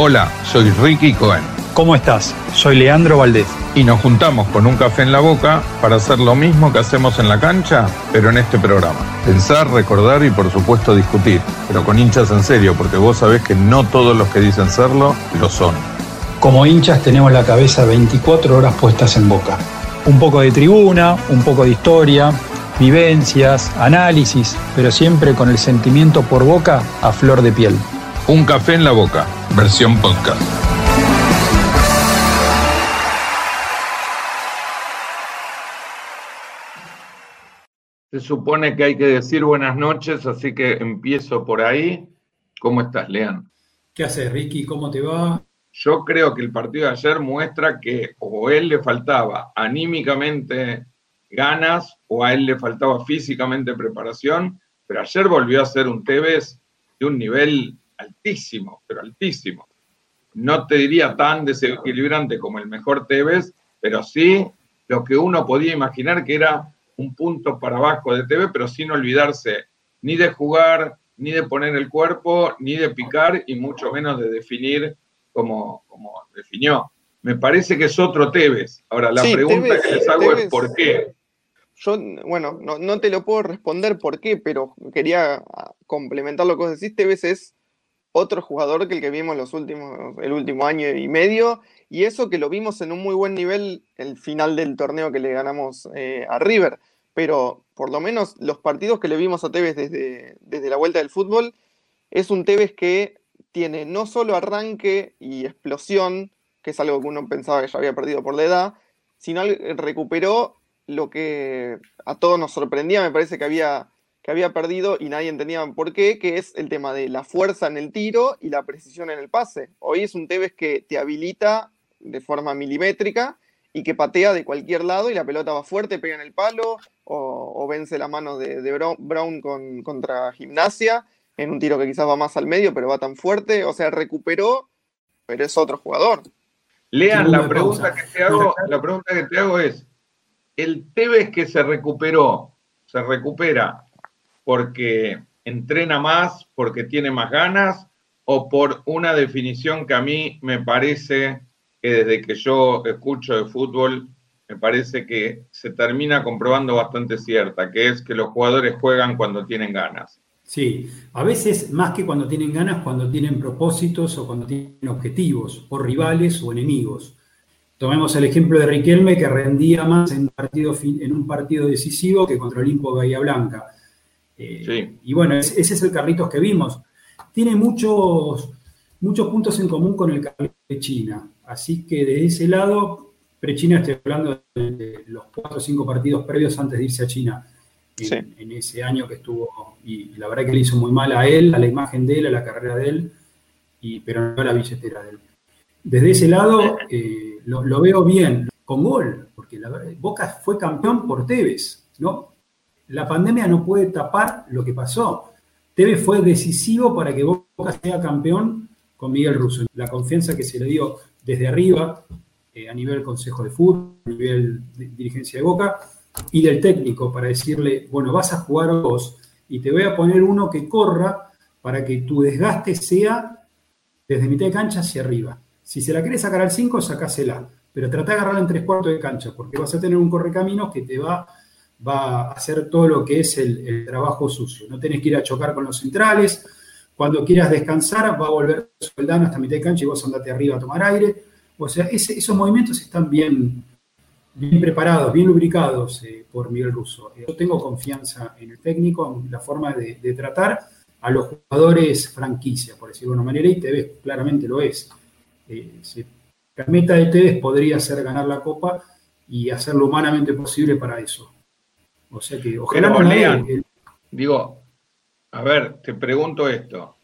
Hola, soy Ricky Cohen. ¿Cómo estás? Soy Leandro Valdés. Y nos juntamos con un café en la boca para hacer lo mismo que hacemos en la cancha, pero en este programa. Pensar, recordar y por supuesto discutir, pero con hinchas en serio, porque vos sabés que no todos los que dicen serlo lo son. Como hinchas tenemos la cabeza 24 horas puestas en boca. Un poco de tribuna, un poco de historia, vivencias, análisis, pero siempre con el sentimiento por boca a flor de piel. Un café en la boca, versión podcast. Se supone que hay que decir buenas noches, así que empiezo por ahí. ¿Cómo estás, Lean? ¿Qué haces, Ricky? ¿Cómo te va? Yo creo que el partido de ayer muestra que o él le faltaba anímicamente ganas o a él le faltaba físicamente preparación, pero ayer volvió a ser un Tevez de un nivel altísimo, pero altísimo. No te diría tan desequilibrante como el mejor Tevez, pero sí lo que uno podía imaginar que era un punto para abajo de TV, pero sin olvidarse ni de jugar, ni de poner el cuerpo, ni de picar, y mucho menos de definir como, como definió. Me parece que es otro Tevez. Ahora, la pregunta que les hago es ¿por qué? Yo, bueno, no, te lo puedo responder por qué, pero quería complementar lo que vos decís. Tevez es otro jugador que el que vimos los últimos, el último año y medio, y eso que lo vimos en un muy buen nivel el final del torneo que le ganamos eh, a River. Pero por lo menos los partidos que le vimos a Tevez desde, desde la vuelta del fútbol, es un Tevez que tiene no solo arranque y explosión, que es algo que uno pensaba que ya había perdido por la edad, sino recuperó lo que a todos nos sorprendía, me parece que había, que había perdido y nadie entendía por qué, que es el tema de la fuerza en el tiro y la precisión en el pase. Hoy es un Tevez que te habilita de forma milimétrica y que patea de cualquier lado y la pelota va fuerte, pega en el palo o, vence la mano de, Brown con, contra Gimnasia en un tiro que quizás va más al medio, pero va tan fuerte. O sea, recuperó, pero es otro jugador. Lean, la pregunta, que te hago, la pregunta que te hago es, ¿el Tevez que se recuperó, se recupera porque entrena más, porque tiene más ganas, o por una definición que a mí me parece que desde que yo escucho de fútbol, me parece que se termina comprobando bastante cierta, que es que los jugadores juegan cuando tienen ganas. Sí, a veces más que cuando tienen ganas, cuando tienen propósitos o cuando tienen objetivos, o rivales o enemigos. Tomemos el ejemplo de Riquelme, que rendía más en, partido, en un partido decisivo que contra Olimpo Bahía Blanca. Eh, y bueno, ese es el Carlitos que vimos. Tiene muchos, muchos puntos en común con el Carlitos de China. Así que de ese lado, Prechina estoy hablando de los cuatro o cinco partidos previos antes de irse a China en, ese año que estuvo, y, la verdad que le hizo muy mal a él, a la imagen de él, a la carrera de él, y, pero no a la billetera de él. Desde ese lado eh, lo, veo bien, con gol, porque la verdad, Boca fue campeón por Tevez, ¿no? La pandemia no puede tapar lo que pasó. Tevez fue decisivo para que Boca sea campeón con Miguel Russo. La confianza que se le dio desde arriba, eh, a nivel Consejo de Fútbol, a nivel de dirigencia de Boca, y del técnico para decirle, bueno, vas a jugar vos y te voy a poner uno que corra para que tu desgaste sea desde mitad de cancha hacia arriba. Si se la quieres sacar al 5, sacásela, pero trata de agarrarla en tres cuartos de cancha, porque vas a tener un correcaminos que te va, va a hacer todo lo que es el, trabajo sucio. No tenés que ir a chocar con los centrales. Cuando quieras descansar, va a volver Soldano hasta mitad de cancha y vos andate arriba a tomar aire. O sea, esos movimientos están bien, preparados, bien lubricados eh, por Miguel Russo. Yo tengo confianza en el técnico, en la forma de, tratar a los jugadores franquicia, por decirlo de una manera, y Tevez claramente lo es. Eh, la meta de Tevez podría ser ganar la Copa y hacer lo humanamente posible para eso. O sea que ojalá no lean. Digo, a ver, te pregunto esto.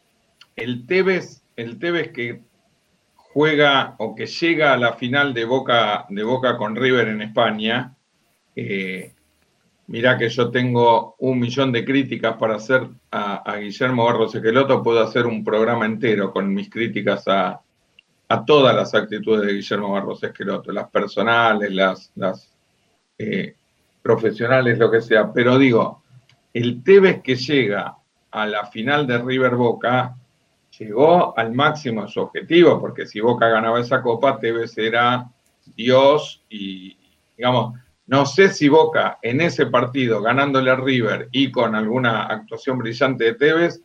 El Tevez, el Tevez que juega o que llega a la final de Boca, de Boca con River en España, eh, mirá que yo tengo un millón de críticas para hacer a, Guillermo Barros Equeloto, puedo hacer un programa entero con mis críticas a, todas las actitudes de Guillermo Barros Esqueloto, las personales, las, las eh, profesionales, lo que sea. Pero digo, el Tevez que llega a la final de River Boca llegó al máximo de su objetivo, porque si Boca ganaba esa copa, Tevez era Dios y, digamos, no sé si Boca en ese partido, ganándole a River y con alguna actuación brillante de Tevez,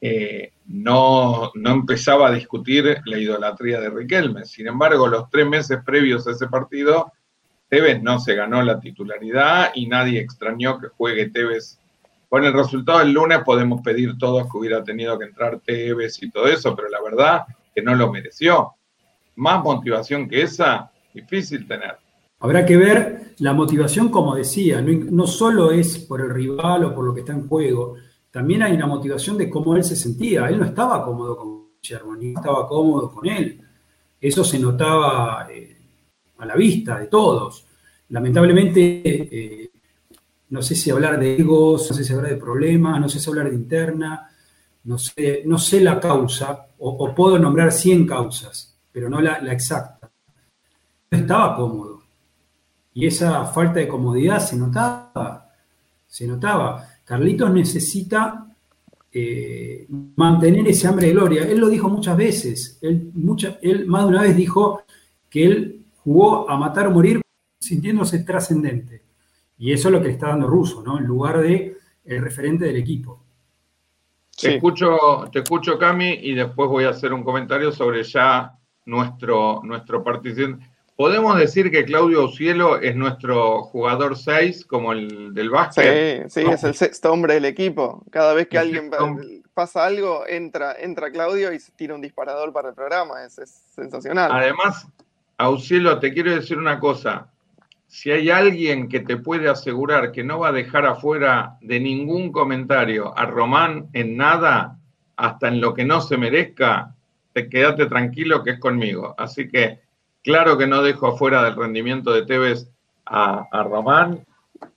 eh, no, no, empezaba a discutir la idolatría de Riquelme. Sin embargo, los tres meses previos a ese partido, Tevez no se ganó la titularidad y nadie extrañó que juegue Tevez. Con el resultado del lunes podemos pedir todos que hubiera tenido que entrar Tevez y todo eso, pero la verdad que no lo mereció. Más motivación que esa, difícil tener. Habrá que ver la motivación, como decía, no, solo es por el rival o por lo que está en juego, también hay una motivación de cómo él se sentía. Él no estaba cómodo con Guillermo, ni estaba cómodo con él. Eso se notaba eh, a la vista de todos. Lamentablemente, eh, no sé si hablar de egos, no sé si hablar de problemas, no sé si hablar de interna, no sé, no sé la causa, o, puedo nombrar 100 causas, pero no la, exacta. No estaba cómodo. Y esa falta de comodidad se notaba, se notaba. Carlitos necesita eh, mantener ese hambre de gloria. Él lo dijo muchas veces. Él, él más de una vez dijo que él jugó a matar o morir sintiéndose trascendente. Y eso es lo que le está dando Russo, ¿no? En lugar de el referente del equipo. Te, escucho, te escucho, Cami, y después voy a hacer un comentario sobre ya nuestro, nuestro participante. ¿Podemos decir que Claudio Cielo es nuestro jugador 6 como el del básquet? Sí, sí, es el sexto hombre del equipo. Cada vez que alguien pasa algo, entra, entra Claudio y se tira un disparador para el programa. Es, sensacional. Además, Auxielo, te quiero decir una cosa. Si hay alguien que te puede asegurar que no va a dejar afuera de ningún comentario a Román en nada, hasta en lo que no se merezca, te quédate tranquilo que es conmigo. Así que Claro que no dejo afuera del rendimiento de Tevez a, Román.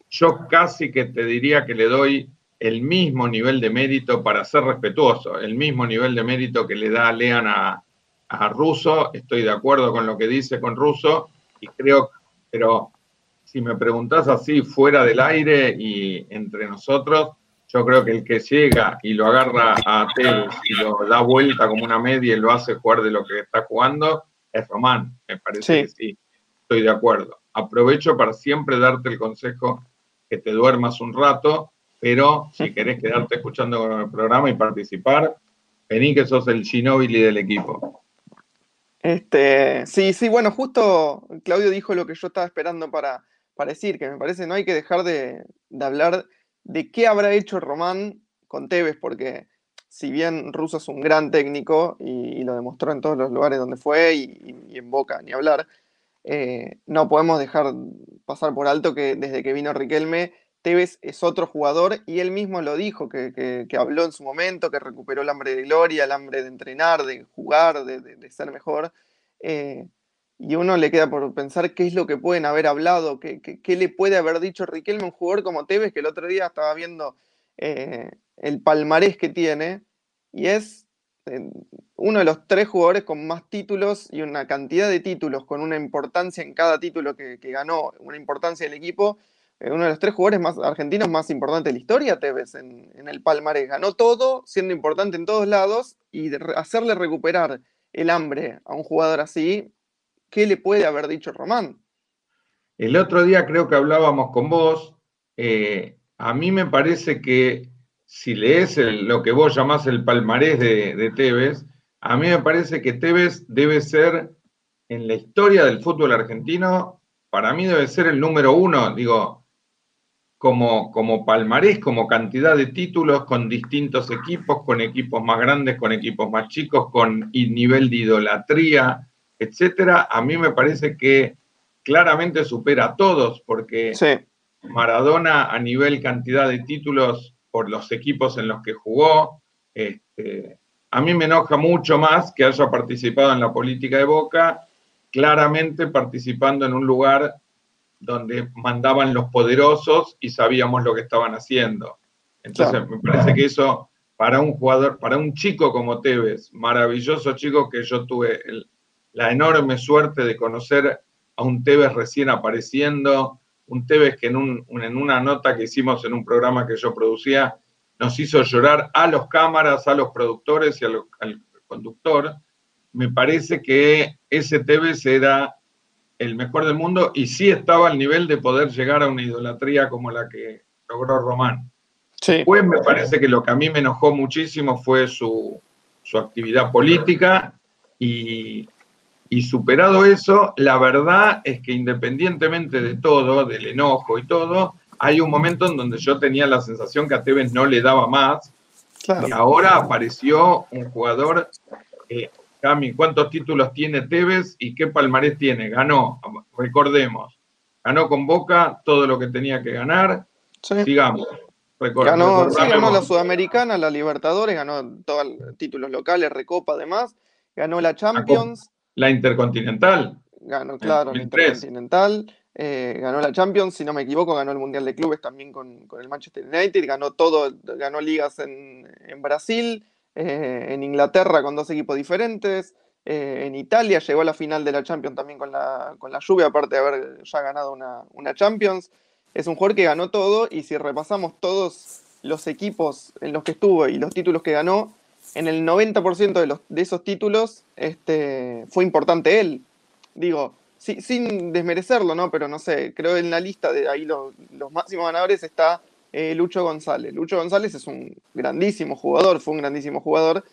Yo casi que te diría que le doy el mismo nivel de mérito para ser respetuoso, el mismo nivel de mérito que le da Lean a, a Russo. Estoy de acuerdo con lo que dice con Russo y creo, pero si me preguntás así fuera del aire y entre nosotros, yo creo que el que llega y lo agarra a Tevez y lo da vuelta como una media y lo hace jugar de lo que está jugando, es Román, me parece que sí, estoy de acuerdo. Aprovecho para siempre darte el consejo que te duermas un rato, pero si querés quedarte escuchando el programa y participar, vení que sos el Ginobili del equipo. Este, sí, sí, bueno, justo Claudio dijo lo que yo estaba esperando para, para decir, que me parece no hay que dejar de, de hablar de qué habrá hecho Román con Tevez, porque si bien Russo es un gran técnico y, lo demostró en todos los lugares donde fue y, en Boca, ni hablar, eh, no podemos dejar pasar por alto que desde que vino Riquelme, Tevez es otro jugador y él mismo lo dijo, que, habló en su momento, que recuperó el hambre de gloria, el hambre de entrenar, de jugar, de, ser mejor. Eh, y uno le queda por pensar qué es lo que pueden haber hablado, qué, le puede haber dicho Riquelme, un jugador como Tevez, que el otro día estaba viendo eh, el palmarés que tiene y es eh, uno de los tres jugadores con más títulos y una cantidad de títulos con una importancia en cada título que, ganó, una importancia del equipo. Uno de los tres jugadores más argentinos más importantes de la historia, Tevez, en, en el palmarés. Ganó todo, siendo importante en todos lados, y hacerle recuperar el hambre a un jugador así, ¿qué le puede haber dicho Román? El otro día creo que hablábamos con vos. Eh, a mí me parece que si lees lo que vos llamás el palmarés de, Tevez, a mí me parece que Tevez debe ser, en la historia del fútbol argentino, para mí debe ser el número uno, digo, como, como palmarés, como cantidad de títulos con distintos equipos, con equipos más grandes, con equipos más chicos, con nivel de idolatría, etcétera. A mí me parece que claramente supera a todos, porque Maradona a nivel cantidad de títulos por los equipos en los que jugó. Este, a mí me enoja mucho más que haya participado en la política de Boca, claramente participando en un lugar donde mandaban los poderosos y sabíamos lo que estaban haciendo. Entonces, me parece que eso, para un jugador, para un chico como Tevez, maravilloso chico que yo tuve la enorme suerte de conocer a un Tevez recién apareciendo, un Tevez que en, una nota que hicimos en un programa que yo producía nos hizo llorar a los cámaras, a los productores y al conductor, me parece que ese Tevez era el mejor del mundo y sí estaba al nivel de poder llegar a una idolatría como la que logró Román. Sí. Pues me parece que lo que a mí me enojó muchísimo fue su, actividad política y, y, superado eso, la verdad es que independientemente de todo, del enojo y todo, hay un momento en donde yo tenía la sensación que a Tevez no le daba más y ahora apareció un jugador eh, Cami, ¿cuántos títulos tiene Tevez y qué palmarés tiene? Ganó, recordemos, ganó con Boca todo lo que tenía que ganar. Sigamos. ganó, sí, ganó la Sudamericana, la Libertadores, ganó todos los títulos locales, Recopa además, ganó la Champions. La Intercontinental. Ganó, claro, la Intercontinental. Eh, ganó la Champions, si no me equivoco, ganó el Mundial de Clubes también con, el Manchester United, ganó todo, ganó ligas en, en Brasil, eh, en Inglaterra con dos equipos diferentes, eh, en Italia llegó a la final de la Champions también con la, con la lluvia, aparte de haber ya ganado una, Champions. Es un jugador que ganó todo y si repasamos todos los equipos en los que estuvo y los títulos que ganó, en el 90% de, los, de esos títulos este, fue importante él. Digo, sin desmerecerlo, ¿no? Pero no sé, creo en la lista de ahí los máximos ganadores está eh, Lucho González. Lucho González es un grandísimo jugador, fue un grandísimo jugador,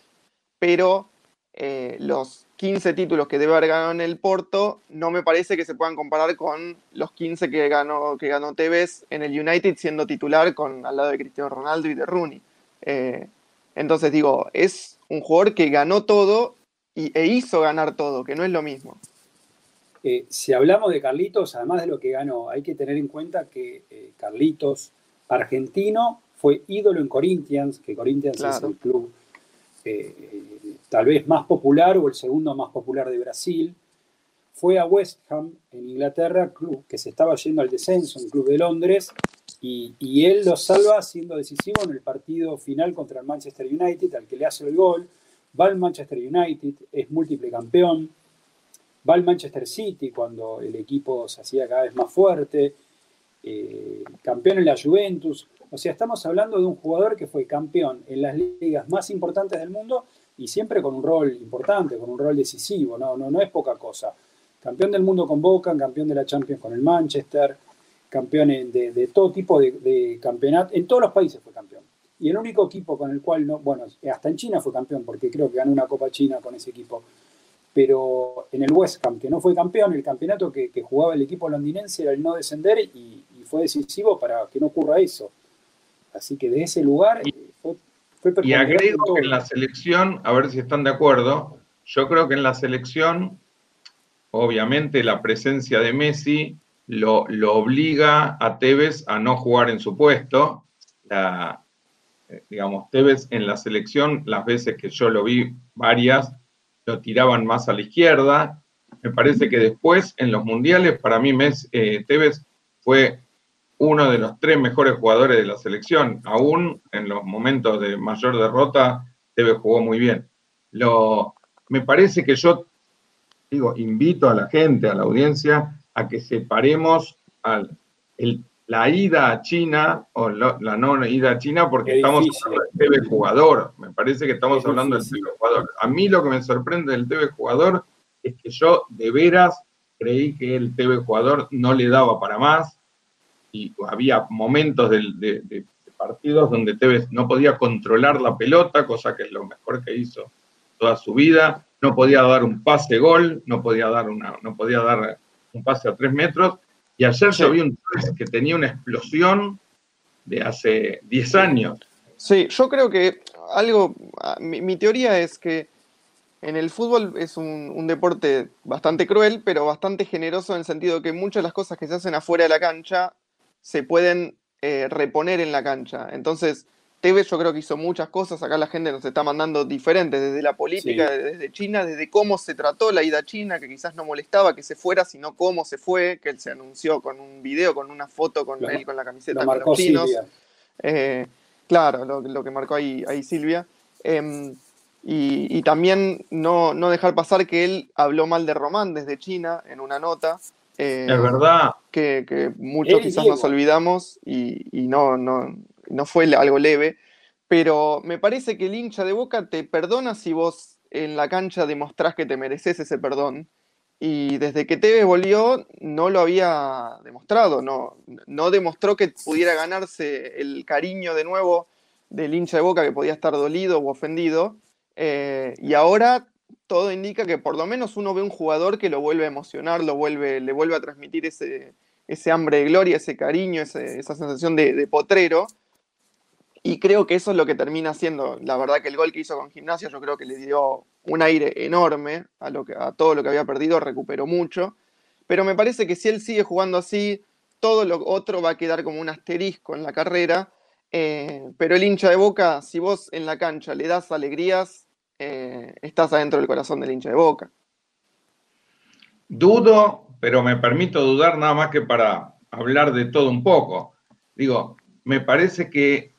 pero eh, los 15 títulos que debe haber ganado en el Porto no me parece que se puedan comparar con los 15 que ganó, que ganó Tevez en el United siendo titular con, al lado de Cristiano Ronaldo y de Rooney. Eh, entonces digo, es un jugador que ganó todo y, e hizo ganar todo, que no es lo mismo. si hablamos de Carlitos, además de lo que ganó, hay que tener en cuenta que Carlitos argentino, fue ídolo en Corinthians, que Corinthians es el club eh, tal vez más popular o el segundo más popular de Brasil. Fue a West Ham en Inglaterra, club que se estaba yendo al descenso, un club de Londres, y, él lo salva siendo decisivo en el partido final contra el Manchester United, al que le hace el gol. Va al Manchester United, es múltiple campeón. Va al Manchester City cuando el equipo se hacía cada vez más fuerte eh, campeón en la Juventus. O sea, estamos hablando de un jugador que fue campeón en las ligas más importantes del mundo y siempre con un rol importante, con un rol decisivo, no, no, no es poca cosa. Campeón del mundo con Boca, campeón de la Champions con el Manchester, campeón de, todo tipo de, de campeonato, en todos los países fue campeón. Y el único equipo con el cual no, bueno, hasta en China fue campeón, porque creo que ganó una Copa China con ese equipo pero en el West Ham, que no fue campeón, el campeonato que, jugaba el equipo londinense era el no descender y, fue decisivo para que no ocurra eso. Así que de ese lugar y, fue, Y agrego que en la selección, a ver si están de acuerdo, yo creo que en la selección, obviamente la presencia de Messi lo, lo obliga a Tevez a no jugar en su puesto. La, eh, digamos, Tevez en la selección, las veces que yo lo vi, varias, lo tiraban más a la izquierda. Me parece que después, en los mundiales, para mí Mes, eh, Tevez fue uno de los tres mejores jugadores de la selección. Aún en los momentos de mayor derrota, Tevez jugó muy bien. Lo, me parece que yo, digo, invito a la gente, a la audiencia, a que separemos al, el la ida a China o la no ida a China porque estamos hablando del TV jugador. Me parece que estamos hablando del TV jugador. A mí lo que me sorprende del TV jugador es que yo de veras creí que el TV jugador no le daba para más y había momentos de, partidos donde Tevez no podía controlar la pelota, cosa que es lo mejor que hizo toda su vida, no podía dar un pase gol, no podía dar una, no podía dar un pase a tres metros, y ayer yo vi un que tenía una explosión de hace 10 años. Sí, yo creo que algo, ah, mi, teoría es que en el fútbol es un, deporte bastante cruel, pero bastante generoso en el sentido que muchas de las cosas que se hacen afuera de la cancha se pueden eh, reponer en la cancha. Entonces, TV yo creo que hizo muchas cosas, acá la gente nos está mandando diferentes, desde la política, desde China, desde cómo se trató la ida a China, que quizás no molestaba que se fuera, sino cómo se fue, que él se anunció con un video, con una foto con él con la camiseta de los chinos. Eh, claro, lo, que marcó ahí, ahí Silvia. Em, y, también no, dejar pasar que él habló mal de Román desde China en una nota. Eh, es verdad. Que, muchos quizás nos olvidamos y, y no, no, no fue algo leve, pero me parece que el hincha de Boca te perdona si vos en la cancha demostrás que te mereces ese perdón. Y desde que Tevez volvió no lo había demostrado, no, no demostró que pudiera ganarse el cariño de nuevo del hincha de Boca que podía estar dolido o ofendido. Eh, y ahora todo indica que por lo menos uno ve un jugador que lo vuelve a emocionar, lo vuelve, le vuelve a transmitir ese, ese hambre de gloria, ese cariño, esa sensación de, potrero. Y creo que eso es lo que termina siendo. La verdad que el gol que hizo con Gimnasia yo creo que le dio un aire enorme a, lo que, a todo lo que había perdido, recuperó mucho. Pero me parece que si él sigue jugando así, todo lo otro va a quedar como un asterisco en la carrera. Eh, pero el hincha de boca, si vos en la cancha le das alegrías, eh, estás adentro del corazón del hincha de boca. Dudo, pero me permito dudar nada más que para hablar de todo un poco. Digo, me parece que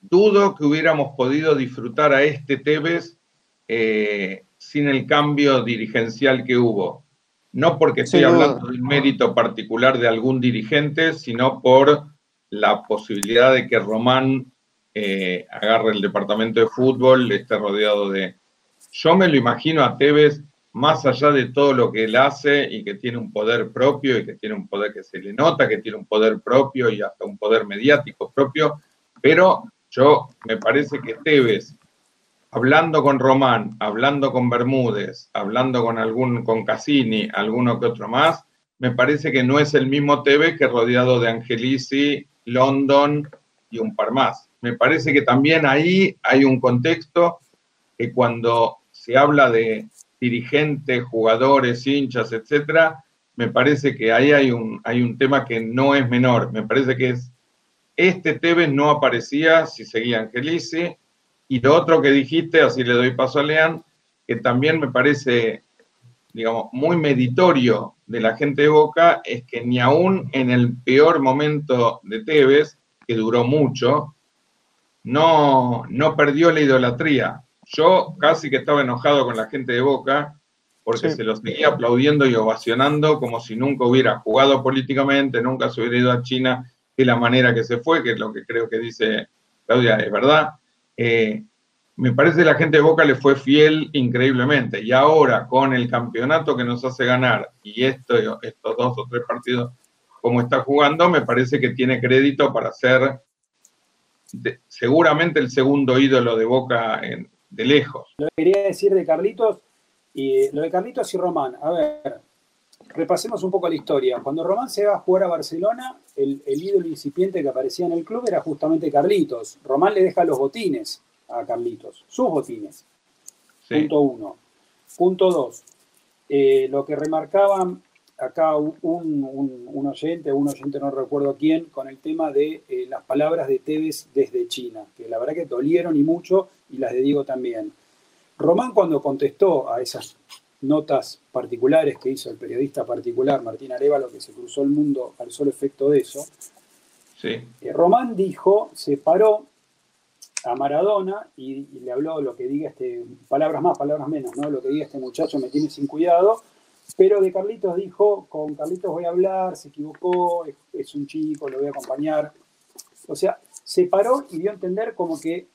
dudo que hubiéramos podido disfrutar a este Tevez eh, sin el cambio dirigencial que hubo. No porque estoy hablando del mérito particular de algún dirigente, sino por la posibilidad de que Román eh, agarre el departamento de fútbol, esté rodeado de, yo me lo imagino a Tevez más allá de todo lo que él hace y que tiene un poder propio y que tiene un poder que se le nota, que tiene un poder propio y hasta un poder mediático propio, pero yo me parece que Tevez, hablando con Román, hablando con Bermúdez, hablando con algún, con Cassini, alguno que otro más, me parece que no es el mismo Tevez que rodeado de Angelici, London y un par más. Me parece que también ahí hay un contexto que cuando se habla de dirigentes, jugadores, hinchas, etcétera, me parece que ahí hay un, hay un tema que no es menor. Me parece que es este Tevez no aparecía si seguía Angelici. Y lo otro que dijiste, así le doy paso a Lean, que también me parece, digamos, muy meditorio de la gente de Boca, es que ni aún en el peor momento de Tevez, que duró mucho, no, no perdió la idolatría. Yo casi que estaba enojado con la gente de Boca porque se lo seguía aplaudiendo y ovacionando como si nunca hubiera jugado políticamente, nunca se hubiera ido a China de la manera que se fue, que es lo que creo que dice Claudia, es verdad. Eh, me parece que la gente de Boca le fue fiel increíblemente. Y ahora, con el campeonato que nos hace ganar y esto, estos dos o tres partidos como está jugando, me parece que tiene crédito para ser seguramente el segundo ídolo de Boca en, de lejos. Lo que quería decir de Carlitos, y lo de Carlitos y Román, a ver, repasemos un poco la historia. Cuando Román se va a jugar a Barcelona, el, ídolo incipiente que aparecía en el club era justamente Carlitos. Román le deja los botines a Carlitos, sus botines. Punto uno. Punto dos. Eh, lo que remarcaban acá un, un, oyente, un oyente no recuerdo quién, con el tema de eh, las palabras de Tevez desde China, que la verdad que dolieron y mucho, y las de Diego también. Román cuando contestó a esas notas particulares que hizo el periodista particular Martín Arevalo, que se cruzó el mundo al solo efecto de eso, sí. Eh, Román dijo, se paró a Maradona y, y, le habló lo que diga este, palabras más, palabras menos, ¿no? Lo que diga este muchacho me tiene sin cuidado, pero de Carlitos dijo, con Carlitos voy a hablar, se equivocó, es, un chico, lo voy a acompañar. O sea, se paró y dio a entender como que,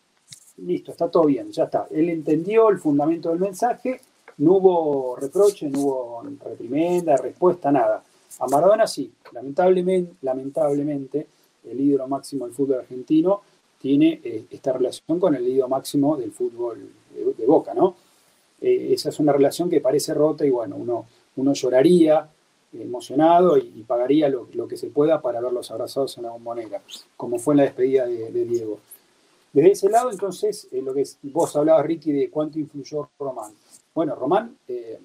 listo, está todo bien, ya está. Él entendió el fundamento del mensaje, no hubo reproche, no hubo reprimenda, respuesta, nada. A Maradona sí, lamentablemente, lamentablemente el ídolo máximo del fútbol argentino tiene eh, esta relación con el ídolo máximo del fútbol de, Boca, ¿no? Eh, esa es una relación que parece rota y bueno, uno uno lloraría emocionado y, pagaría lo, que se pueda para verlos abrazados en la bombonera, como fue en la despedida de, Diego. Desde ese lado, entonces, eh, lo que vos hablabas, Ricky, de cuánto influyó Román. Bueno, Román eh,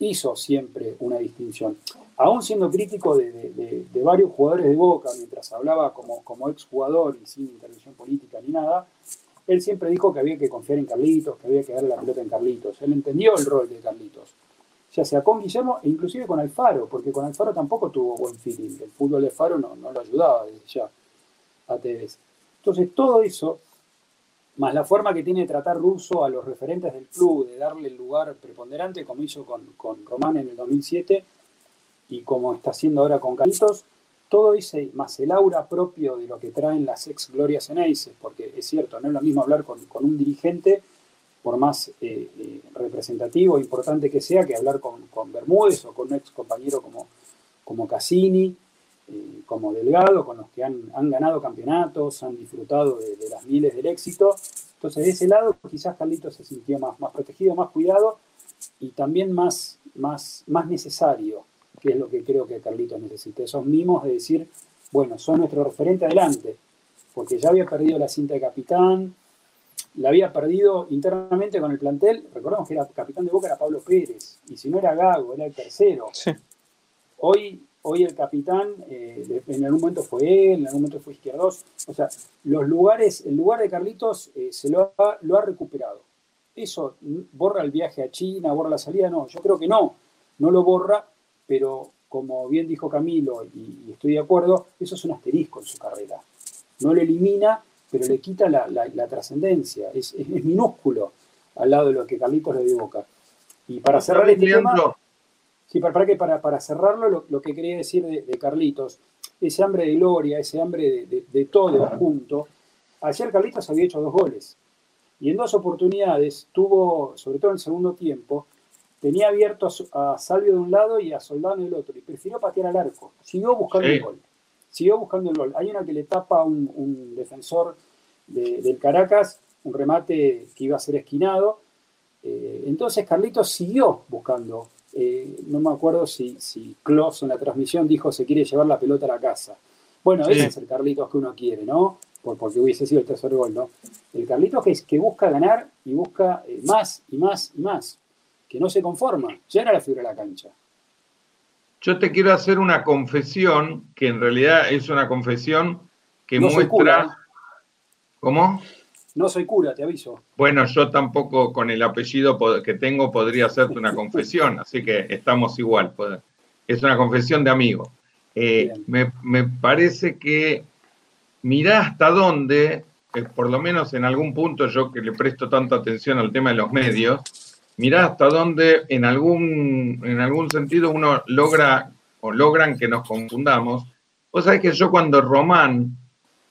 hizo siempre una distinción. Aún siendo crítico de, varios jugadores de Boca, mientras hablaba como, como exjugador y sin intervención política ni nada, él siempre dijo que había que confiar en Carlitos, que había que darle la pelota en Carlitos. Él entendió el rol de Carlitos ya sea con Guillermo e inclusive con Alfaro, porque con Alfaro tampoco tuvo buen feeling. El fútbol de Alfaro no, no lo ayudaba desde ya a Tevez. Entonces, todo eso, más la forma que tiene de tratar Russo a los referentes del club, de darle el lugar preponderante, como hizo con, con Román en el 2007 y como está haciendo ahora con Carlitos, todo ese, más el aura propio de lo que traen las ex glorias Eneises, porque es cierto, no es lo mismo hablar con, un dirigente, por más eh, eh, representativo e importante que sea, que hablar con, Bermúdez o con un ex compañero como, como Cassini, eh, como Delgado, con los que han, ganado campeonatos, han disfrutado de, las miles del éxito. Entonces, de ese lado, quizás Carlitos se sintió más, más protegido, más cuidado y también más, más, más necesario que es lo que creo que Carlitos necesita. Esos mimos de decir, bueno, son nuestro referente adelante, porque ya había perdido la cinta de capitán, la había perdido internamente con el plantel. Recordemos que era capitán de Boca era Pablo Pérez, y si no era Gago, era el tercero. Hoy, hoy el capitán, eh, en algún momento fue él, en algún momento fue Izquierdos. O sea, los lugares, el lugar de Carlitos eh, se lo ha, lo ha recuperado. ¿Eso borra el viaje a China, borra la salida? No, yo creo que no. No lo borra, pero como bien dijo Camilo, y, estoy de acuerdo, eso es un asterisco en su carrera. No lo elimina, pero le quita la, trascendencia. Es, minúsculo al lado de lo que Carlitos le dio boca. Y para cerrar este tema, sí, para, que para, cerrarlo, lo, que quería decir de, Carlitos, ese hambre de gloria, ese hambre de, de todo junto. Ayer Carlitos había hecho dos goles. Y en dos oportunidades tuvo, sobre todo en el segundo tiempo, tenía abierto a, Salvio de un lado y a Soldado del otro, y prefirió patear al arco. Siguió buscando el gol. Siguió buscando el gol. Hay una que le tapa un, un defensor del Caracas, un remate que iba a ser esquinado. Eh, entonces Carlitos siguió buscando. Eh, no me acuerdo si, si Klaus en la transmisión dijo se quiere llevar la pelota a la casa. Bueno, ese es el Carlitos que uno quiere, ¿no? Por, porque hubiese sido el tercer gol, ¿no? El Carlitos que, es, que busca ganar y busca eh, más y más y más que no se conforma, ya era la figura de la cancha. Yo te quiero hacer una confesión, que en realidad es una confesión que muestra... ¿Cómo? No soy cura, te aviso. Bueno, yo tampoco con el apellido que tengo podría hacerte una confesión, así que estamos igual. Es una confesión de amigo. Eh, me, parece que mirá hasta dónde, eh, por lo menos en algún punto yo que le presto tanta atención al tema de los medios, mirá hasta dónde en algún, en algún sentido uno logra o logran que nos confundamos. Vos sabés que yo cuando Román,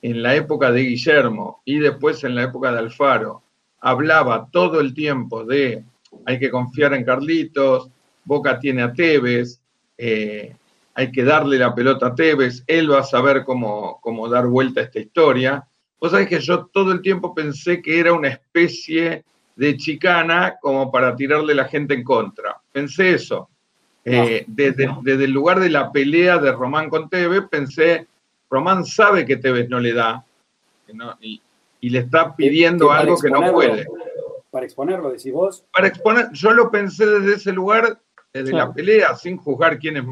en la época de Guillermo y después en la época de Alfaro, hablaba todo el tiempo de hay que confiar en Carlitos, Boca tiene a Tevez, eh, hay que darle la pelota a Tevez, él va a saber cómo, cómo dar vuelta a esta historia. Vos sabés que yo todo el tiempo pensé que era una especie de chicana como para tirarle la gente en contra. Pensé eso. Eh, desde, el lugar de la pelea de Román con Tevez, pensé, Román sabe que Tevez no le da y, le está pidiendo algo que no puede. Para exponerlo, decís vos. Para exponer, yo lo pensé desde ese lugar, desde la pelea, sin juzgar quién es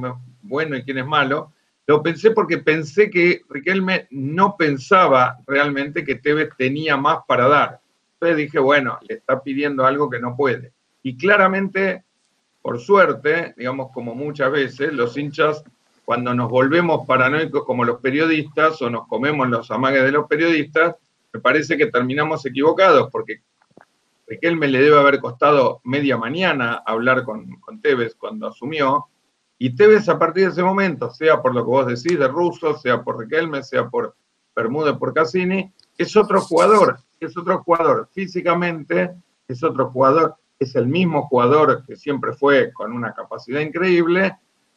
bueno y quién es malo. Lo pensé porque pensé que Riquelme no pensaba realmente que Tevez tenía más para dar dije, bueno, le está pidiendo algo que no puede. Y claramente, por suerte, digamos, como muchas veces, los hinchas, cuando nos volvemos paranoicos como los periodistas o nos comemos los amagues de los periodistas, me parece que terminamos equivocados, porque Riquelme le debe haber costado media mañana hablar con, Tevez cuando asumió, y Tevez a partir de ese momento, sea por lo que vos decís de Russo, sea por Riquelme, sea por Bermúdez, por Cassini, es otro jugador es otro jugador. Físicamente es otro jugador, es el mismo jugador que siempre fue con una capacidad increíble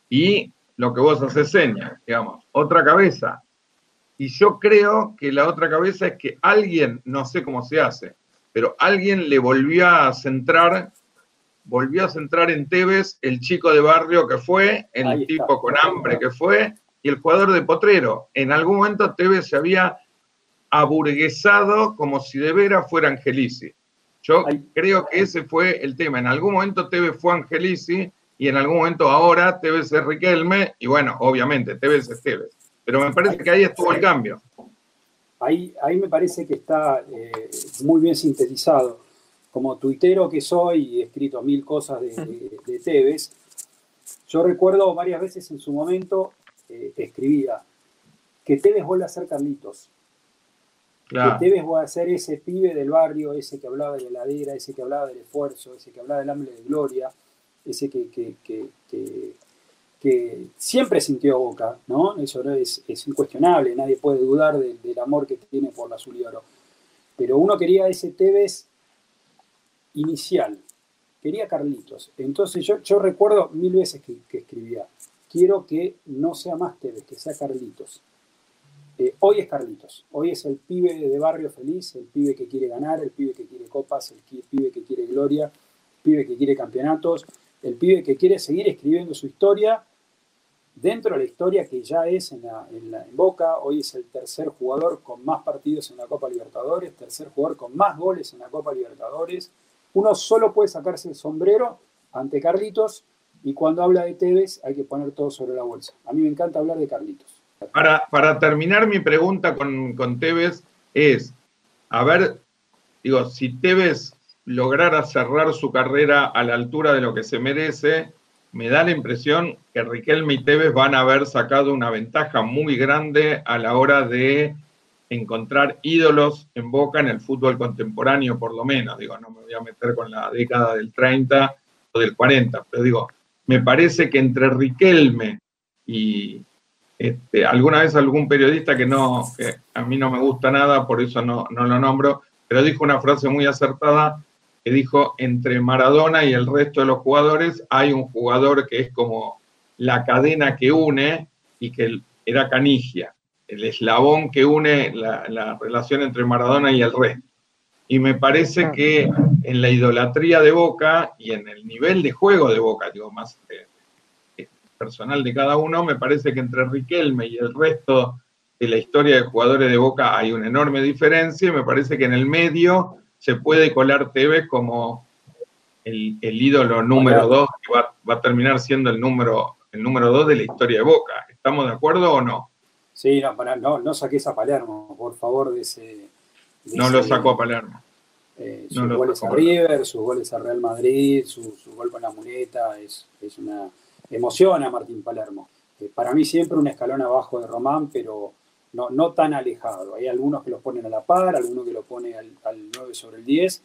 y lo que vos haces señas, digamos, otra cabeza. Y yo creo que la otra cabeza es que alguien, no sé cómo se hace, pero alguien le volvió a centrar, volvió a centrar en Tevez el chico de barrio que fue, el tipo con hambre que fue, y el jugador de Potrero. En algún momento Tevez se había aburguesado como si de veras fuera Angelici. Yo creo que ese fue el tema. En algún momento Tevez fue Angelici y en algún momento ahora Tevez es Riquelme y bueno, obviamente Tevez es Tevez. Pero me parece que ahí estuvo el cambio. Ahí, ahí me parece que está eh, muy bien sintetizado. Como tuitero que soy y he escrito mil cosas de, de, Tevez, yo recuerdo varias veces en su momento eh, escribía que Tevez vuelve a ser Carlitos Claro. Que voy a ser ese pibe del barrio, ese que hablaba de la heladera, ese que hablaba del esfuerzo, ese que hablaba del hambre de gloria, ese que, que siempre sintió Boca, ¿no? Eso es, es incuestionable, nadie puede dudar del amor que tiene por la azul y oro. Pero uno quería ese Tevez inicial, quería Carlitos. Entonces yo, recuerdo mil veces que, escribía, quiero que no sea más Tevez, que sea Carlitos. Eh, hoy es Carlitos, hoy es el pibe de barrio feliz, el pibe que quiere ganar, el pibe que quiere copas, el pibe que quiere gloria, el pibe que quiere campeonatos, el pibe que quiere seguir escribiendo su historia dentro de la historia que ya es en, Boca. Hoy es el tercer jugador con más partidos en la Copa Libertadores, tercer jugador con más goles en la Copa Libertadores. Uno solo puede sacarse el sombrero ante Carlitos y cuando habla de Tevez hay que poner todo sobre la bolsa. A mí me encanta hablar de Carlitos. Para, para terminar mi pregunta con, con Tevez es, a ver, digo, si Tevez lograra cerrar su carrera a la altura de lo que se merece, me da la impresión que Riquelme y Tevez van a haber sacado una ventaja muy grande a la hora de encontrar ídolos en Boca en el fútbol contemporáneo, por lo menos. Digo, no me voy a meter con la década del 30 o del 40, pero digo, me parece que entre Riquelme y este, alguna vez algún periodista que no, que a mí no me gusta nada, por eso no, no lo nombro, pero dijo una frase muy acertada que dijo, entre Maradona y el resto de los jugadores hay un jugador que es como la cadena que une y que era Canigia, el eslabón que une la, relación entre Maradona y el resto. Y me parece ah. que en la idolatría de Boca y en el nivel de juego de Boca, digo, más eh, eh, personal de cada uno, me parece que entre Riquelme y el resto de la historia de jugadores de Boca hay una enorme diferencia y me parece que en el medio se puede colar Tevez como el, ídolo número dos, que va, a terminar siendo el número, el número dos de la historia de Boca. ¿Estamos de acuerdo o no? Sí, no, para, no, no saques a Palermo, por favor, de ese. no lo sacó a Palermo. Eh, sus goles a River, sus goles a Real Madrid, su, gol con la muleta, es, es una emoción a Martín Palermo. Eh, para mí siempre un escalón abajo de Román, pero no, no tan alejado. Hay algunos que lo ponen a la par, algunos que lo ponen al, 9 sobre el 10.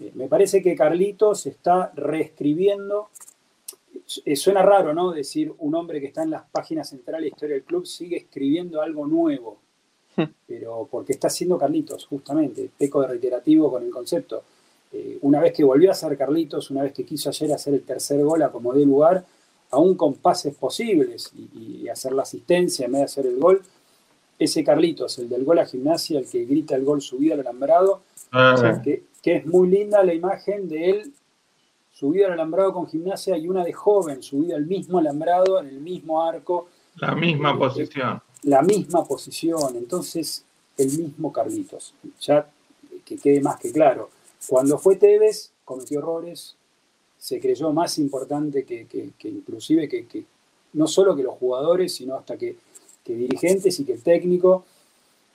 Eh, me parece que Carlitos está reescribiendo. Eh, suena raro, ¿no? Decir un hombre que está en las páginas centrales de historia del club sigue escribiendo algo nuevo. Hmm. Pero porque está haciendo Carlitos, justamente. Peco de reiterativo con el concepto. Eh, una vez que volvió a ser Carlitos, una vez que quiso ayer hacer el tercer gol a como de lugar, aún con pases posibles y, y hacer la asistencia en vez de hacer el gol, ese Carlitos, el del gol a gimnasia, el que grita el gol subido al alambrado, ah. que, es muy linda la imagen de él subido al alambrado con gimnasia y una de joven subido al mismo alambrado, en el mismo arco. La misma eh, posición. La misma posición, entonces el mismo Carlitos. Ya que quede más que claro. Cuando fue Tevez, cometió errores, se creyó más importante que, inclusive que, no solo que los jugadores, sino hasta que que dirigentes y que el técnico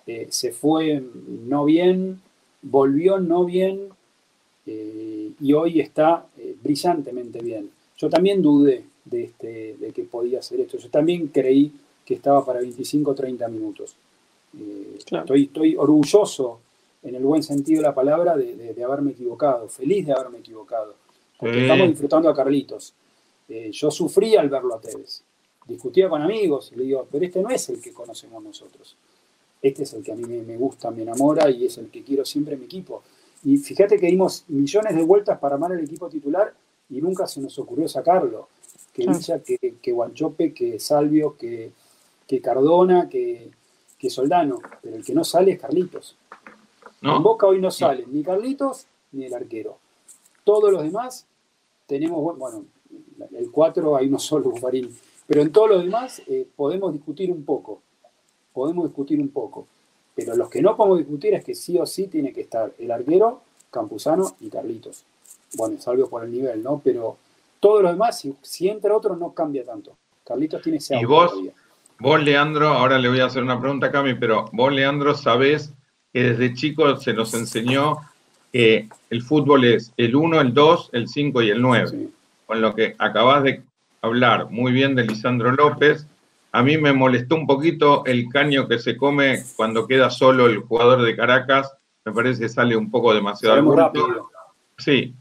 eh, se fue no bien, volvió no bien eh, y hoy está eh, brillantemente bien. Yo también dudé de, este, de que podía hacer esto. Yo también creí que estaba para 25 o 30 minutos. estoy, estoy orgulloso, en el buen sentido de la palabra, de, haberme equivocado, feliz de haberme equivocado. Porque estamos disfrutando a Carlitos. yo sufrí al verlo a Tevez discutía con amigos y le digo, pero este no es el que conocemos nosotros. Este es el que a mí me, gusta, me enamora y es el que quiero siempre en mi equipo. Y fíjate que dimos millones de vueltas para armar el equipo titular y nunca se nos ocurrió sacarlo. Que Villa, que, que Guanchope, que Salvio, que, que Cardona, que, que, Soldano. Pero el que no sale es Carlitos. En Boca hoy no sale ni Carlitos ni el arquero. Todos los demás tenemos, bueno, el 4 hay uno solo, Bufarini pero en todo lo demás eh, podemos discutir un poco, podemos discutir un poco. Pero los que no podemos discutir es que sí o sí tiene que estar el arquero, Campuzano y Carlitos. Bueno, salvo por el nivel, ¿no? Pero todo lo demás, si, entra otro, no cambia tanto. Carlitos tiene ese Y vos, vos, Leandro, ahora le voy a hacer una pregunta a Cami, pero vos, Leandro, sabés que desde chico se nos enseñó que el fútbol es el 1, el 2, el 5 y el 9. Con lo que acabás de hablar muy bien de Lisandro López. A mí me molestó un poquito el caño que se come cuando queda solo el jugador de Caracas. Me parece que sale un poco demasiado rápido. Sí.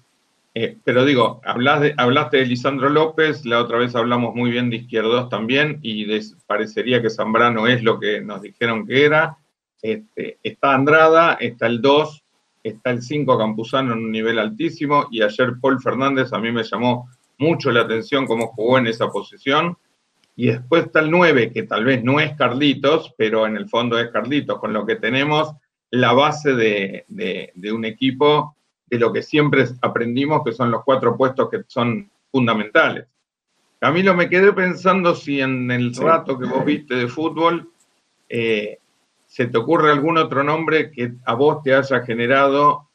Eh, pero digo, hablaste de Lisandro López, la otra vez hablamos muy bien de Izquierdos también, y parecería que Zambrano es lo que nos dijeron que era. Este, está Andrada, está el 2, está el 5 Campuzano en un nivel altísimo, y ayer Paul Fernández a mí me llamó mucho la atención cómo jugó en esa posición. Y después está el 9, que tal vez no es Carlitos, pero en el fondo es Carlitos, con lo que tenemos la base de, de un equipo de lo que siempre aprendimos, que son los cuatro puestos que son fundamentales. Camilo, me quedé pensando si en el rato que vos viste de fútbol eh, se te ocurre algún otro nombre que a vos te haya generado,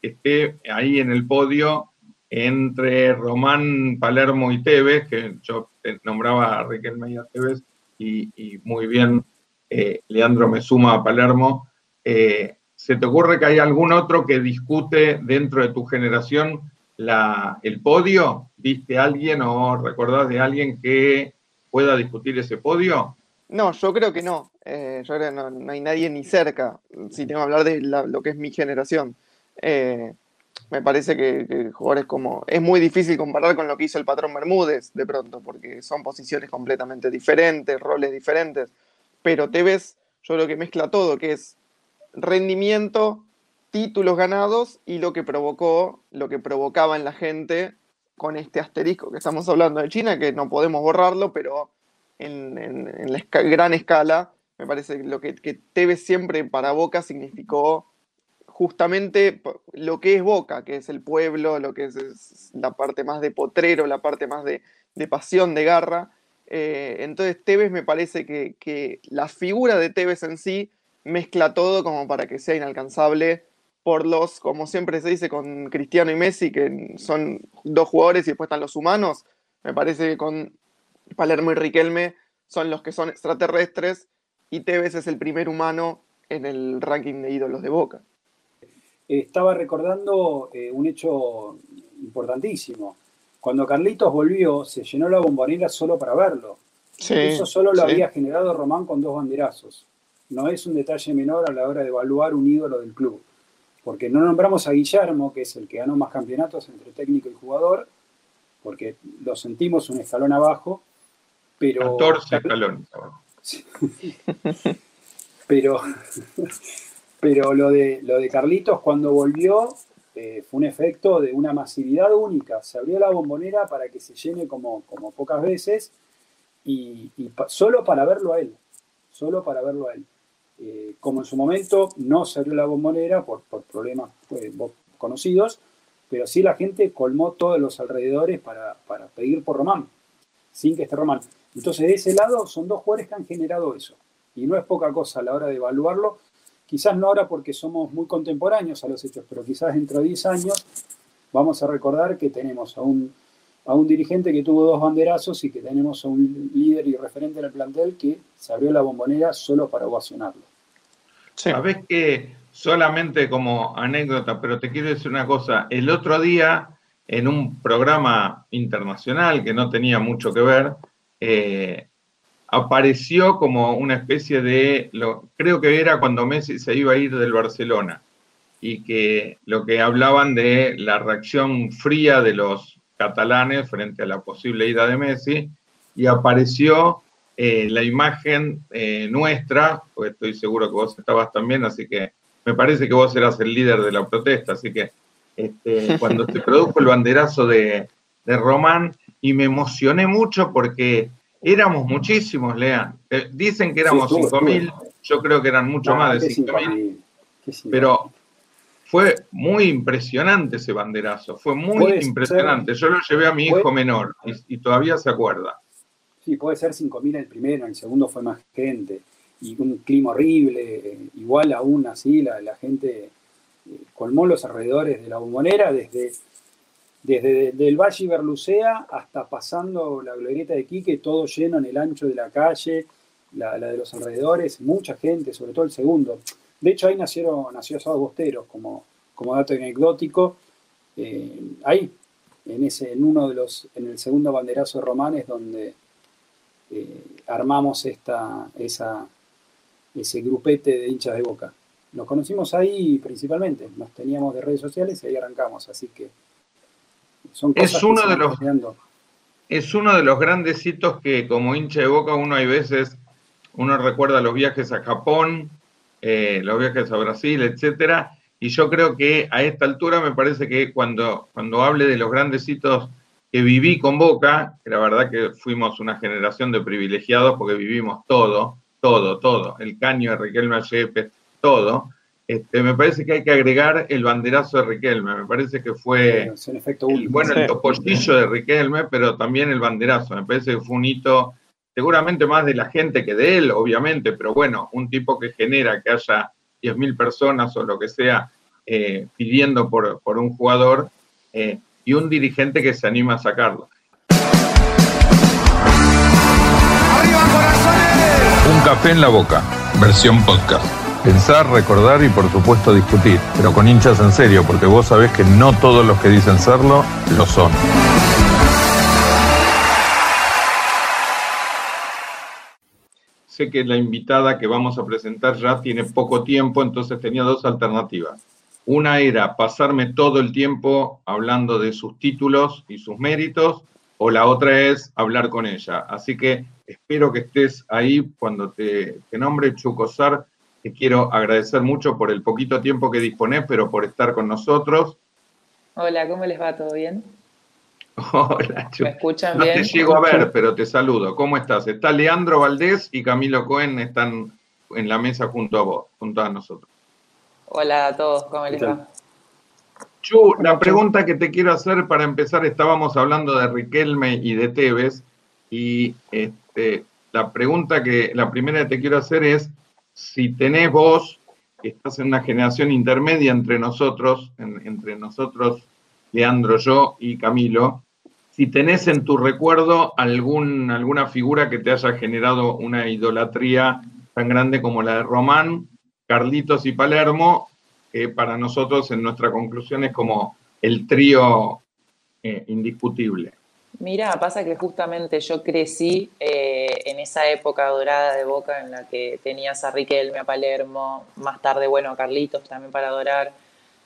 esté ahí en el podio entre Román, Palermo y Tevez, que yo nombraba a Riquelme y a Tevez, y, muy bien, eh, Leandro me suma a Palermo. Eh, ¿Se te ocurre que hay algún otro que discute dentro de tu generación la, el podio? ¿Viste a alguien o recordás de alguien que pueda discutir ese podio? No, yo creo que no. Eh, no, hay nadie ni cerca, si tengo que hablar de lo que es mi generación. Me parece que, jugadores como... Es muy difícil comparar con lo que hizo el patrón Bermúdez de pronto, porque son posiciones completamente diferentes, roles diferentes. Pero Tevez, yo creo que mezcla todo, que es rendimiento, títulos ganados y lo que provocó, lo que provocaba en la gente con este asterisco que estamos hablando de China, que no podemos borrarlo, pero en, la gran escala, me parece que lo que, que Tevez siempre para Boca significó justamente lo que es Boca, que es el pueblo, lo que es, la parte más de potrero, la parte más de, pasión, de garra. Eh, entonces Tevez me parece que, que, la figura de Tevez en sí mezcla todo como para que sea inalcanzable por los, como siempre se dice con Cristiano y Messi, que son dos jugadores y después están los humanos. Me parece que con Palermo y Riquelme son los que son extraterrestres y Tevez es el primer humano en el ranking de ídolos de Boca. Estaba recordando eh, un hecho importantísimo. Cuando Carlitos volvió, se llenó la bombonera solo para verlo. Eso solo lo había generado Román con dos banderazos no es un detalle menor a la hora de evaluar un ídolo del club. Porque no nombramos a Guillermo, que es el que ganó más campeonatos entre técnico y jugador, porque lo sentimos un escalón abajo, pero... 14 escalones pero, pero lo de, lo de Carlitos cuando volvió eh, fue un efecto de una masividad única. Se abrió la bombonera para que se llene como, como pocas veces y, solo para verlo a él, solo para verlo a él. Eh, como en su momento no se abrió la bombonera por, problemas pues, conocidos, pero sí la gente colmó todos los alrededores para, pedir por Román, sin que esté Román. Entonces, de ese lado, son dos jugadores que han generado eso. Y no es poca cosa a la hora de evaluarlo. Quizás no ahora porque somos muy contemporáneos a los hechos, pero quizás dentro de 10 años vamos a recordar que tenemos a un, a un dirigente que tuvo dos banderazos y que tenemos a un líder y referente en el plantel que se abrió la bombonera solo para ovacionarlo. Sabes que solamente como anécdota, pero te quiero decir una cosa, el otro día en un programa internacional que no tenía mucho que ver, eh, apareció como una especie de, lo, creo que era cuando Messi se iba a ir del Barcelona, y que lo que hablaban de la reacción fría de los catalanes frente a la posible ida de Messi, y apareció eh, la imagen eh, nuestra, porque estoy seguro que vos estabas también, así que me parece que vos eras el líder de la protesta, así que este, cuando se produjo el banderazo de, Román, y me emocioné mucho porque éramos muchísimos, Lean. Eh, dicen que éramos 5.000, yo creo que eran mucho más de 5.000, pero fue muy impresionante ese banderazo, fue muy impresionante. Yo lo llevé a mi hijo menor y todavía se acuerda. Sí, puede ser 5.000 el primero, el segundo fue más gente. Y un clima horrible, eh, igual aún así la, la gente eh, colmó los alrededores de la bombonera desde, desde el Valle Berlucea hasta pasando la glorieta de Quique, todo lleno en el ancho de la calle, la, de los alrededores, mucha gente, sobre todo el segundo. De hecho, ahí nacieron, nació Asado Bosteros, como, como dato anecdótico. Eh, ahí, en, ese, en uno de los, en el segundo banderazo de Romanes, donde eh, armamos esta, esa, ese grupete de hinchas de boca. Nos conocimos ahí principalmente, nos teníamos de redes sociales y ahí arrancamos, así que Son es uno de los es uno de los grandes hitos que como hincha de Boca uno hay veces uno recuerda los viajes a Japón, eh, los viajes a Brasil, etcétera, y yo creo que a esta altura me parece que cuando, cuando hable de los grandes hitos que viví con Boca, que la verdad que fuimos una generación de privilegiados porque vivimos todo, todo, todo, el caño de Riquelme Yepes, todo, este, me parece que hay que agregar el banderazo de Riquelme, me parece que fue bueno, el topollillo de Riquelme, pero también el banderazo, me parece que fue un hito seguramente más de la gente que de él, obviamente, pero bueno, un tipo que genera que haya 10.000 personas o lo que sea eh, pidiendo por, un jugador eh, y un dirigente que se anima a sacarlo. Un café en la boca, versión podcast. Pensar, recordar y por supuesto discutir, pero con hinchas en serio, porque vos sabés que no todos los que dicen serlo lo son. sé que la invitada que vamos a presentar ya tiene poco tiempo, entonces tenía dos alternativas. Una era pasarme todo el tiempo hablando de sus títulos y sus méritos, o la otra es hablar con ella. Así que espero que estés ahí cuando te, nombre Chucosar. Te quiero agradecer mucho por el poquito tiempo que disponés, pero por estar con nosotros. Hola, ¿cómo les va? ¿Todo bien? Hola, ¿Me escuchan bien? No te llego a ver, pero te saludo. ¿Cómo estás? Está Leandro Valdés y Camilo Cohen están en la mesa junto a vos, junto a nosotros. Hola a todos, ¿cómo les va? Chu, la pregunta que te quiero hacer para empezar, estábamos hablando de Riquelme y de Tevez, y este, la pregunta que, la primera que te quiero hacer es, si tenés vos, que estás en una generación intermedia entre nosotros, entre nosotros, Leandro, yo y Camilo, si tenés en tu recuerdo alguna figura que te haya generado una idolatría tan grande como la de Román, Carlitos y Palermo, que para nosotros en nuestra conclusión es como el trío eh, indiscutible. Mira, pasa que justamente yo crecí eh, en esa época dorada de Boca en la que tenías a Riquelme, a Palermo, más tarde, bueno, a Carlitos también para adorar.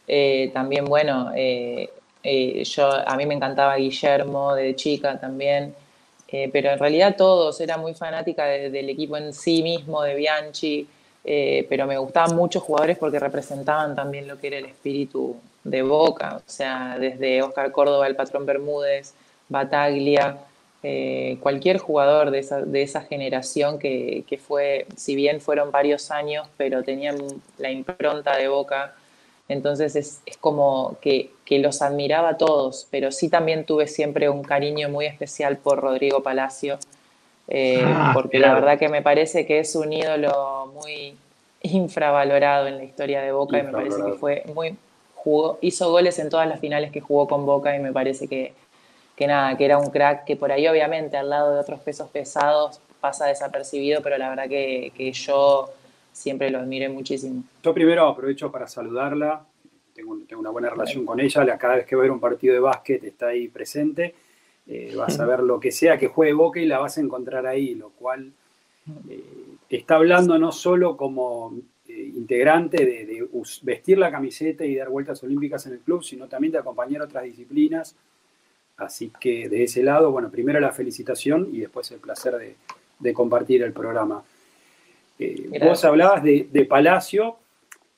Eh, también, bueno, eh, yo, a mí me encantaba Guillermo de chica también, eh, pero en realidad todos, era muy fanática del equipo en sí mismo, de Bianchi, eh, pero me gustaban muchos jugadores porque representaban también lo que era el espíritu de Boca, o sea, desde Oscar Córdoba, el patrón Bermúdez, Bataglia, cualquier jugador de esa, de esa generación que, que, fue, si bien fueron varios años, pero tenían la impronta de Boca entonces es, como que, los admiraba a todos, pero sí también tuve siempre un cariño muy especial por Rodrigo Palacio, eh, ah, porque la verdad que me parece que es un ídolo muy infravalorado en la historia de Boca y me parece que fue muy jugó, hizo goles en todas las finales que jugó con Boca y me parece que, que nada, que era un crack que por ahí obviamente al lado de otros pesos pesados pasa desapercibido, pero la verdad que, que yo siempre lo admiré muchísimo. Yo primero aprovecho para saludarla, tengo, una buena relación con ella, cada vez que va a ver un partido de básquet está ahí presente, eh, vas a ver lo que sea que juegue Boca y la vas a encontrar ahí, lo cual eh, está hablando no solo como eh, integrante de, vestir la camiseta y dar vueltas olímpicas en el club, sino también de acompañar otras disciplinas. Así que de ese lado, bueno, primero la felicitación y después el placer de compartir el programa. Eh, vos hablabas de, Palacio,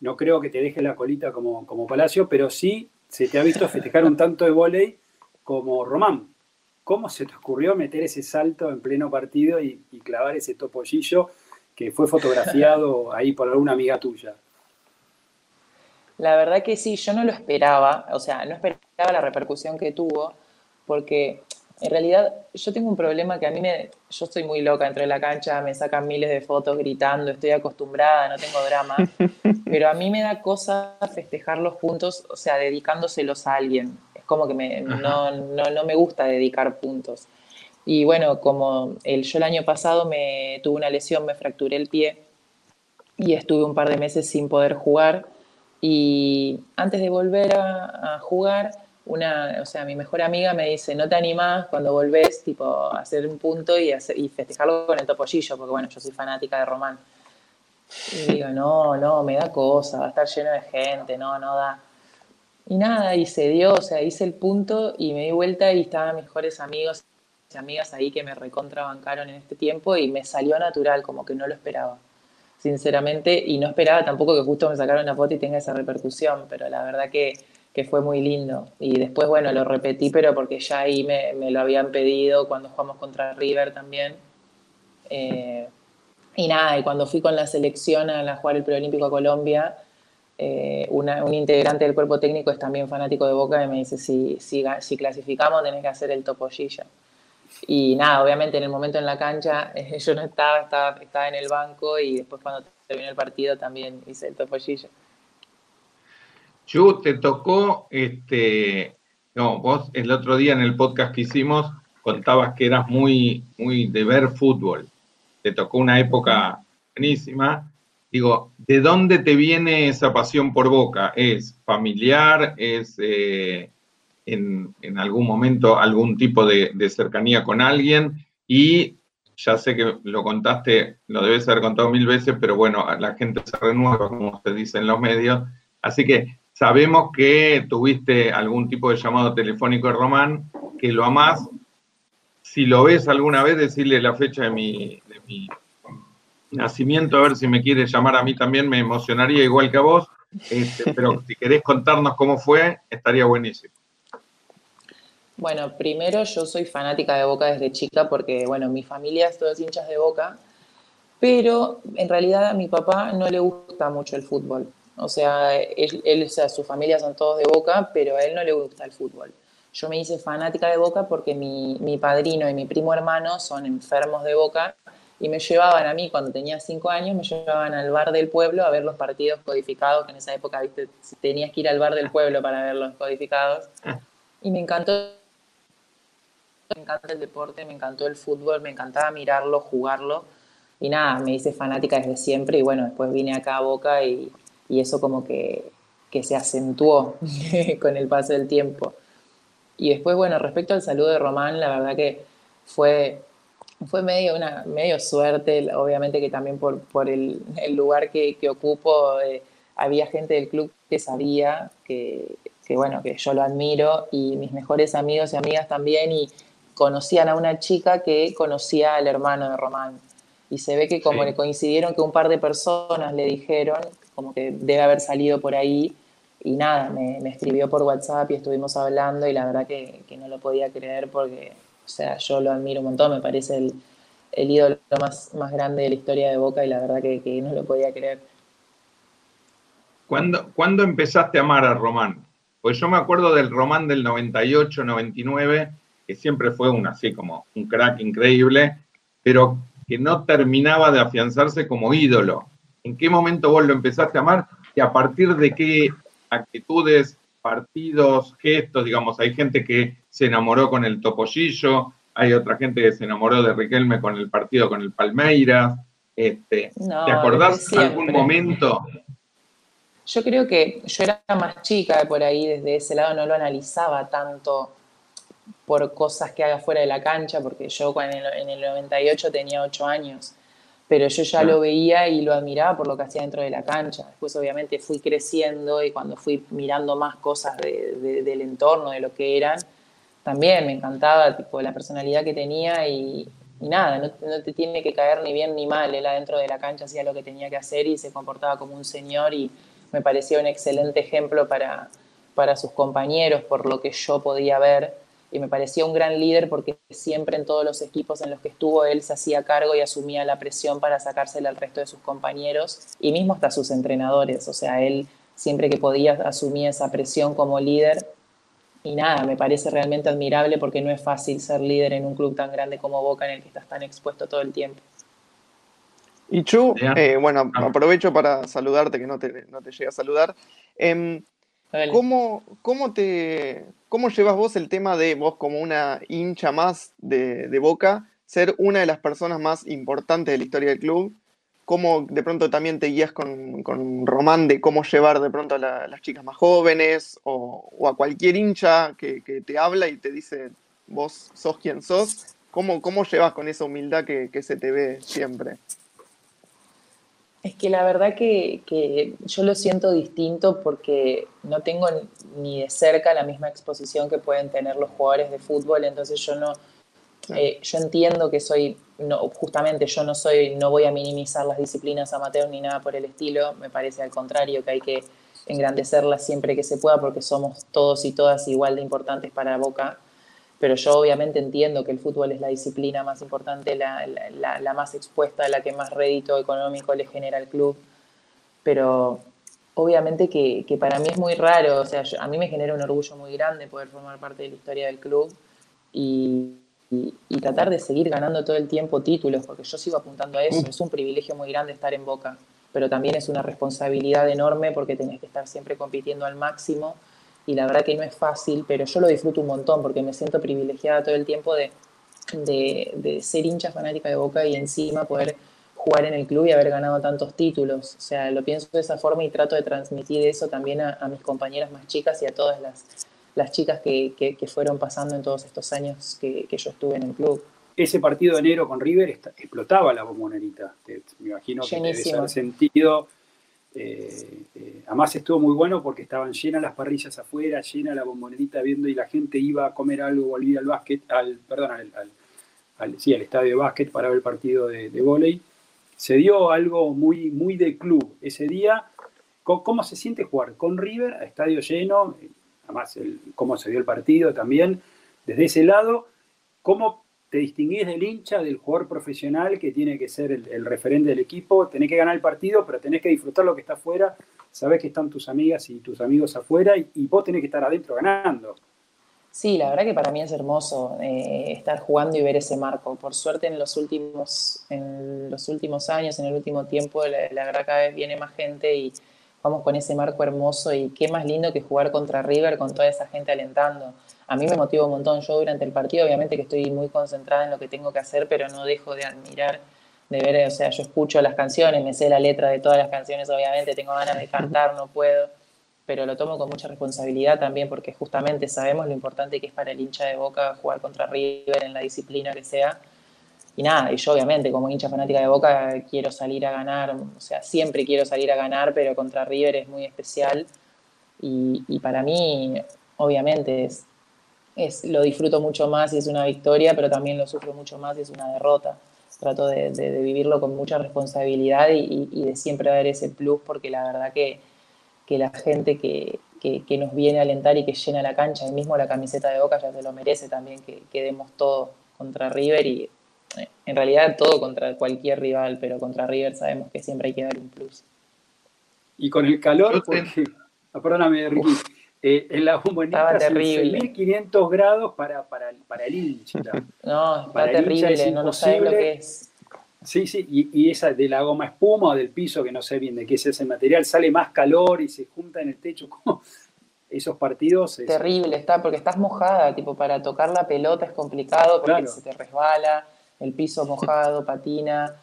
no creo que te deje la colita como, como Palacio, pero sí se te ha visto festejar un tanto de volei como Román. ¿Cómo se te ocurrió meter ese salto en pleno partido y, clavar ese topollillo que fue fotografiado ahí por alguna amiga tuya? La verdad que sí, yo no lo esperaba, o sea, no esperaba la repercusión que tuvo, porque en realidad, yo tengo un problema que a mí me. Yo estoy muy loca entre la cancha, me sacan miles de fotos gritando, estoy acostumbrada, no tengo drama. pero a mí me da cosa festejar los puntos, o sea, dedicándoselos a alguien. Es como que me, no, no, me gusta dedicar puntos. Y bueno, como el, yo el año pasado me tuve una lesión, me fracturé el pie y estuve un par de meses sin poder jugar. Y antes de volver a jugar, una, o sea, mi mejor amiga me dice, no te animás cuando volvés, tipo, a hacer un punto y, y festejarlo con el topollillo, porque bueno, yo soy fanática de Román. Y digo, no, no, me da cosa, va a estar lleno de gente, no, no da. y nada, y se dio, o sea, hice el punto y me di vuelta y estaban mejores amigos y amigas ahí que me recontrabancaron en este tiempo y me salió natural, como que no lo esperaba, sinceramente, y no esperaba tampoco que justo me sacaran una foto y tenga esa repercusión, pero la verdad que, que fue muy lindo. Y después, bueno, lo repetí, pero porque ya ahí me, me lo habían pedido cuando jugamos contra River también. Eh, y nada, y cuando fui con la selección a jugar el preolímpico a Colombia, eh, un integrante del cuerpo técnico es también fanático de Boca y me dice, si, si, si clasificamos tenés que hacer el topollillo. Y nada, obviamente en el momento en la cancha yo no estaba, estaba, estaba en el banco y después cuando terminó el partido también hice el topollillo. Yo te tocó, este, no, vos el otro día en el podcast que hicimos contabas que eras muy, muy de ver fútbol te tocó una época buenísima. Digo, ¿de dónde te viene esa pasión por Boca? ¿Es familiar? ¿Es eh, en, algún momento algún tipo de, cercanía con alguien? Y ya sé que lo contaste, lo debes haber contado mil veces, pero bueno, la gente se renueva, como se dice en los medios. Así que sabemos que tuviste algún tipo de llamado telefónico de Román, que lo amás. Si lo ves alguna vez, decirle la fecha de mi, mi nacimiento, a ver si me quiere llamar a mí también, me emocionaría igual que a vos, este, pero si querés contarnos cómo fue, estaría buenísimo. Bueno, primero yo soy fanática de Boca desde chica porque, bueno, mi familia es todos hinchas de Boca, pero en realidad a mi papá no le gusta mucho el fútbol. O sea, él, o sea, su familia son todos de Boca, pero a él no le gusta el fútbol. Yo me hice fanática de Boca porque mi, mi padrino y mi primo hermano son enfermos de Boca y me llevaban a mí cuando tenía cinco años, me llevaban al bar del pueblo a ver los partidos codificados, que en esa época, viste, tenías que ir al bar del pueblo para ver los codificados. Y me encantó, me encanta el deporte, me encantó el fútbol, me encantaba mirarlo, jugarlo. Y nada, me hice fanática desde siempre y bueno, después vine acá a Boca y, y eso como que, que se acentuó con el paso del tiempo. Y después, bueno, respecto al saludo de Román, la verdad que fue fue medio una medio suerte, obviamente que también por, por el, lugar que, ocupo eh, había gente del club que sabía que, bueno, que yo lo admiro y mis mejores amigos y amigas también y conocían a una chica que conocía al hermano de Román. Y se ve que como le coincidieron que un par de personas le dijeron, como que debe haber salido por ahí, y nada, me, escribió por WhatsApp y estuvimos hablando y la verdad que, que no lo podía creer porque o sea, yo lo admiro un montón, me parece el, ídolo más, más grande de la historia de Boca y la verdad que, no lo podía creer. ¿Cuándo, ¿Cuándo, empezaste a amar a Román? Pues yo me acuerdo del Román del 98, 99, que siempre fue un así como un crack increíble, pero que no terminaba de afianzarse como ídolo. ¿En qué momento vos lo empezaste a amar y a partir de qué actitudes, partidos, gestos, digamos, hay gente que se enamoró con el Topollillo, hay otra gente que se enamoró de Riquelme con el partido con el Palmeiras. Este, ¿Te acordás de algún momento? Yo creo que yo era más chica por ahí, desde ese lado no lo analizaba tanto por cosas que haga fuera de la cancha, porque yo en el, en el 98 tenía 8 años pero yo ya lo veía y lo admiraba por lo que hacía dentro de la cancha. Después obviamente fui creciendo y cuando fui mirando más cosas del entorno, de lo que eran, también me encantaba tipo, la personalidad que tenía y, nada, no, te tiene que caer ni bien ni mal. Él adentro de la cancha hacía lo que tenía que hacer y se comportaba como un señor y me parecía un excelente ejemplo para, para sus compañeros por lo que yo podía ver y me parecía un gran líder porque siempre en todos los equipos en los que estuvo él se hacía cargo y asumía la presión para sacársela al resto de sus compañeros y mismo hasta sus entrenadores. O sea, él siempre que podía asumía esa presión como líder. Y nada, me parece realmente admirable porque no es fácil ser líder en un club tan grande como Boca en el que estás tan expuesto todo el tiempo. Y Chu, eh, bueno, aprovecho para saludarte, que no te, no te llegué a saludar. ¿Cómo, ¿Cómo te, ¿Cómo llevas vos el tema de vos como una hincha más de, Boca, ser una de las personas más importantes de la historia del club? ¿Cómo de pronto también te guías con, Román de cómo llevar de pronto a las chicas más jóvenes o, a cualquier hincha que, te habla y te dice vos sos quien sos? ¿Cómo, cómo llevas con esa humildad que, que se te ve siempre? Es que la verdad que, yo lo siento distinto porque no tengo ni de cerca la misma exposición que pueden tener los jugadores de fútbol, entonces yo no, eh, yo entiendo que soy, no, justamente yo no soy, no voy a minimizar las disciplinas amateur ni nada por el estilo, me parece al contrario que hay que engrandecerlas siempre que se pueda porque somos todos y todas igual de importantes para Boca, pero yo obviamente entiendo que el fútbol es la disciplina más importante, la, la más expuesta, la que más rédito económico le genera al club, pero obviamente que, que, para mí es muy raro, o sea, a mí me genera un orgullo muy grande poder formar parte de la historia del club y, y, tratar de seguir ganando todo el tiempo títulos, porque yo sigo apuntando a eso. Es un privilegio muy grande estar en Boca, pero también es una responsabilidad enorme porque tenés que estar siempre compitiendo al máximo y la verdad que no es fácil, pero yo lo disfruto un montón porque me siento privilegiada todo el tiempo de, de, de ser hincha fanática de Boca y encima poder jugar en el club y haber ganado tantos títulos. O sea, lo pienso de esa forma y trato de transmitir eso también a, a mis compañeras más chicas y a todas las, las chicas que, que, fueron pasando en todos estos años que, que, yo estuve en el club. Ese partido de enero con River explotaba la bombonerita. Me imagino que debe ser sentido. Eh, eh, además estuvo muy bueno porque estaban llenas las parrillas afuera, llena la bombonerita viendo y la gente iba a comer algo, volvía al básquet, al, perdón, al, al, sí, al estadio de básquet para ver el partido de, de vóley. Se dio algo muy, muy de club ese día. ¿Cómo se siente jugar con River a estadio lleno? además el, cómo se dio el partido también, desde ese lado, ¿cómo te distinguís del hincha, del jugador profesional que tiene que ser el, referente del equipo? Tenés que ganar el partido, pero tenés que disfrutar lo que está afuera, sabés que están tus amigas y tus amigos afuera y, vos tenés que estar adentro ganando. Sí, la verdad que para mí es hermoso eh, estar jugando y ver ese marco. Por suerte en los últimos, en los últimos años, en el último tiempo, la, la verdad cada vez viene más gente y, vamos con ese marco hermoso y qué más lindo que jugar contra River con toda esa gente alentando. A mí me motiva un montón. Yo durante el partido, obviamente que estoy muy concentrada en lo que tengo que hacer, pero no dejo de admirar, de ver, o sea, yo escucho las canciones, me sé la letra de todas las canciones, obviamente, tengo ganas de cantar, no puedo, pero lo tomo con mucha responsabilidad también porque justamente sabemos lo importante que es para el hincha de Boca jugar contra River en la disciplina que sea y nada, y yo obviamente como hincha fanática de Boca quiero salir a ganar, o sea, siempre quiero salir a ganar, pero contra River es muy especial. Y, para mí, obviamente, es, es, lo disfruto mucho más y es una victoria, pero también lo sufro mucho más y es una derrota. Trato de, vivirlo con mucha responsabilidad y, de siempre dar ese plus, porque la verdad que, que la gente que, que, nos viene a alentar y que llena la cancha, y mismo la camiseta de Boca ya se lo merece también, que, que demos todo contra River y en realidad todo contra cualquier rival, pero contra River sabemos que siempre hay que dar un plus. Y con el calor, porque, ah, perdóname, Ricky, eh, en la bombonita son 6.500 grados para, para, para, el hincha. No, está terrible, no, lo sabes lo que es. Sí, sí, y, y, esa de la goma espuma o del piso, que no sé bien de qué es ese material, sale más calor y se junta en el techo. Esos partidos. Es... Terrible, está, porque estás mojada, tipo, para tocar la pelota es complicado porque se te resbala el piso mojado, patina,